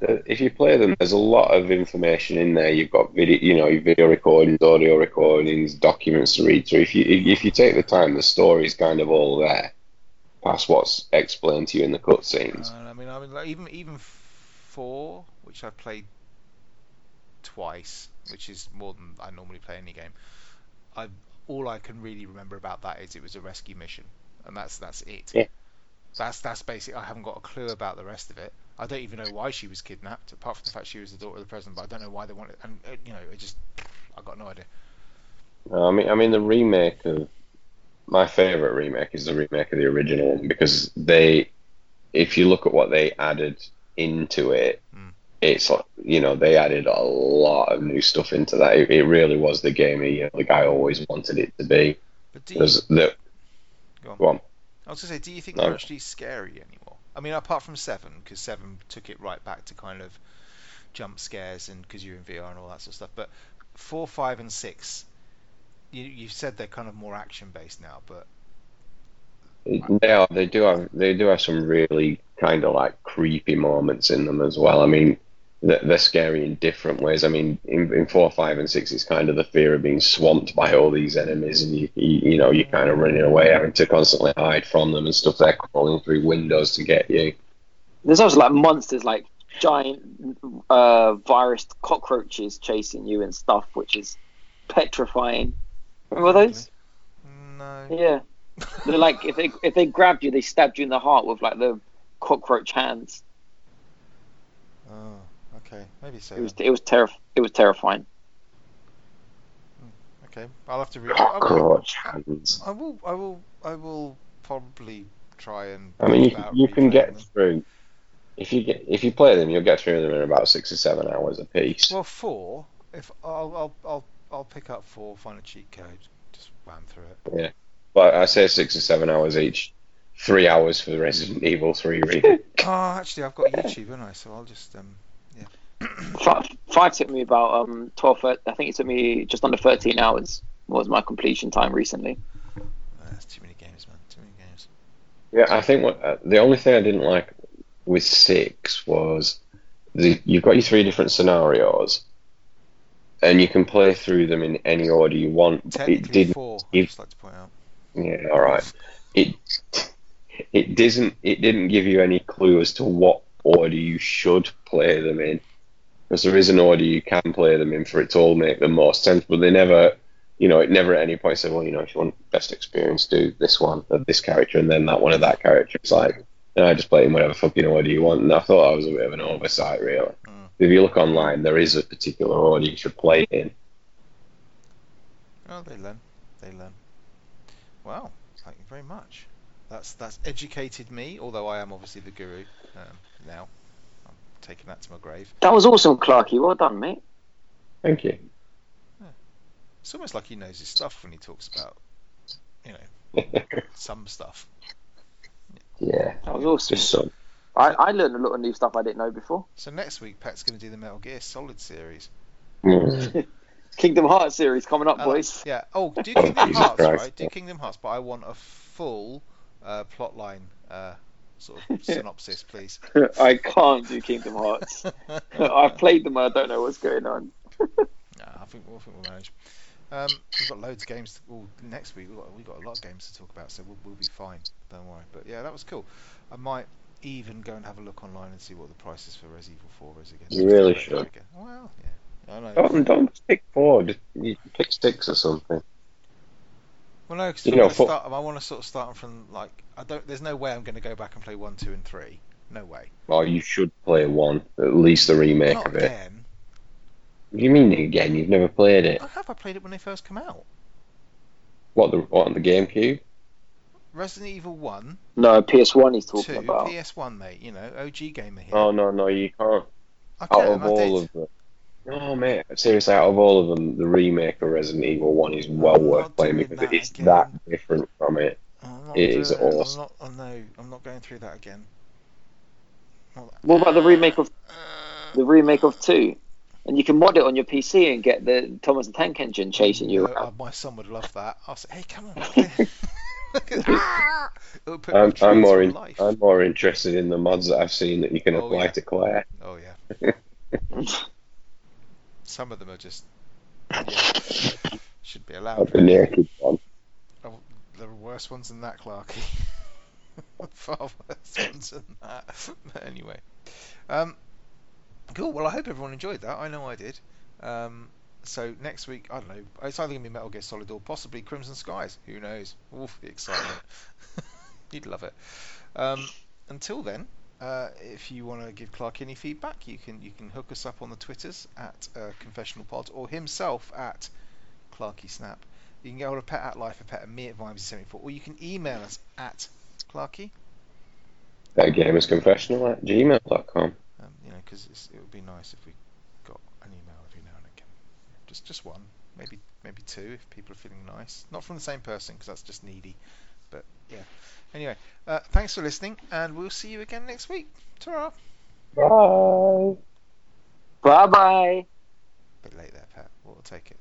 If you play them, there's a lot of information in there. You've got video, you know, video recordings, audio recordings, documents to read through. If you if you take the time, the story's kind of all there, past what's explained to you in the cutscenes. Uh, I mean, I mean, like, even even four, which I've played twice, which is more than I normally play any game. I all I can really remember about that is it was a rescue mission, and that's that's it. Yeah. That's that's basic. I haven't got a clue about the rest of it. I don't even know why she was kidnapped, apart from the fact she was the daughter of the president. But I don't know why they wanted. And uh, you know, it just I got no idea. No, I mean, I mean the remake of my favorite remake is the remake of the original one because they, if you look at what they added into it. It's you know they added a lot of new stuff into that. It, it really was the game you know, the guy always wanted it to be. But do you, the Go on. go on. I was gonna say, do you think No. they're actually scary anymore? I mean, apart from seven, because seven took it right back to kind of jump scares and because you're in VR and all that sort of stuff. But four, five, and six, you you've said they're kind of more action based now, but They are. They do have. They do have some really kind of like creepy moments in them as well. I mean, they're, they're scary in different ways. I mean, in, in four, five, and six, it's kind of the fear of being swamped by all these enemies, and you, you, you know, you're kind of running away, having to constantly hide from them and stuff. They're crawling through windows to get you. There's also like monsters, like giant uh, virus cockroaches chasing you and stuff, which is petrifying. Remember those? no. Yeah. They're like if they if they grabbed you, they stabbed you in the heart with like the cockroach hands. Oh, okay, maybe so. It was it was terrif- it was terrifying. Okay, I'll have to read. I will, Cockroach hands. I will. I will. I will probably try and. I mean, you, think you can get them. through. If you get if you play them, you'll get through them in about six or seven hours a piece. Well, four. If I'll, I'll, I'll, I'll pick up four, find a cheat code, just wham through it. Yeah, but I say six or seven hours each. Three hours for the Resident Evil 3 remake. Oh, actually, I've got YouTube, haven't I? So I'll just um. Five, five took me about um 12. I think it took me just under 13 hours. Was my completion time recently? Uh, that's too many games, man. Too many games. Yeah, I think what uh, the only thing I didn't like with six was the you've got your three different scenarios, and you can play through them in any order you want. But it Technically didn't. four. it- I'd just like to point out. Yeah, all right. It it doesn't. It didn't give you any clue as to what order you should play them in, because there is an order you can play them in for it to all make the most sense. But they never you know, it never at any point said, well, you know, if you want best experience, do this one of this character and then that one of that character. It's like, no, I just play in whatever fucking order you want. And I thought I was a bit of an oversight, really. Mm. If you look online, there is a particular order you should play in. Oh, they learn. They learn. Wow, thank you very much. That's that's educated me. Although I am obviously the guru um, now. I'm taking that to my grave. That was awesome, Clarky. Well done, mate. Thank you. It's almost like he knows his stuff when he talks about, you know, some stuff. yeah, That was awesome. just so. I, I learned a lot of new stuff I didn't know before. So next week, Pat's going to do the Metal Gear Solid series. Mm. Kingdom Hearts series coming up, Uh, boys. Yeah. Oh, do Kingdom Hearts, Christ. right? Do Kingdom Hearts, but I want a full uh, plot line uh, sort of synopsis, please. I can't do Kingdom Hearts. I've played them. I don't know what's going on. Nah, I think we'll, I think we'll manage. Um, we've got loads of games. To, well, next week we've got, we've got a lot of games to talk about, so we'll, we'll be fine. Don't worry. But yeah, that was cool. I might even go and have a look online and see what the price is for Res Evil 4 is again. You really should. Well, yeah. I know. Don't, don't pick four. Just you pick six or something. Well, no, because You I'm know, gonna for- start. I want to sort of start from like I don't. There's no way I'm going to go back and play one, two, and three. No way. Well, you should play one, at least the remake Not of it. again. What do you mean again? You've never played it? I have. I played it when they first come out. What the what on the GameCube? Resident Evil One, No, PS1 he's talking Two, about. PS1, mate. You know, OG gamer here. Oh no, no, you can't. I Out can, of I all did. of them, no, mate. Seriously, out of all of them, the remake of Resident Evil One is well I'm worth playing because that it's again. that different from it. It is doing awesome. I'm not. Oh no, I'm not going through that again. Well, What about the remake of uh, the remake of two? And you can mod it on your PC and get the Thomas the Tank Engine chasing you no, around. uh, my son would love that. I'll say, hey, come on. Look at that. It would put I'm, I'm more in. I'm more interested in the mods that I've seen that you can Oh, apply yeah. to Claire. Oh yeah. Some of them are just yeah, should be allowed. The naked one. Oh, there are worse ones than that, Clarky. Far worse ones than that. But anyway, um, cool. Well, I hope everyone enjoyed that. I know I did. Um, so next week, I don't know. It's either gonna be Metal Gear Solid or possibly Crimson Skies. Who knows? Oof, the excitement. You'd love it. Um, until then, uh, if you want to give Clark any feedback, you can you can hook us up on the Twitters at uh, Confessional Pod or himself at Clarky Snap. You can get hold of Pet at Life or Pet and me at Vimesy74, or you can email us at Clarky. That game is confessional at gmail.com. Um, you know, because it would be nice if we got an email every now and again. Just just one, maybe maybe two if people are feeling nice. Not from the same person because that's just needy. But yeah. Anyway, uh, thanks for listening, and we'll see you again next week. Ta-ra. Bye. Bye bye. Bit late there, Pat. We'll take it.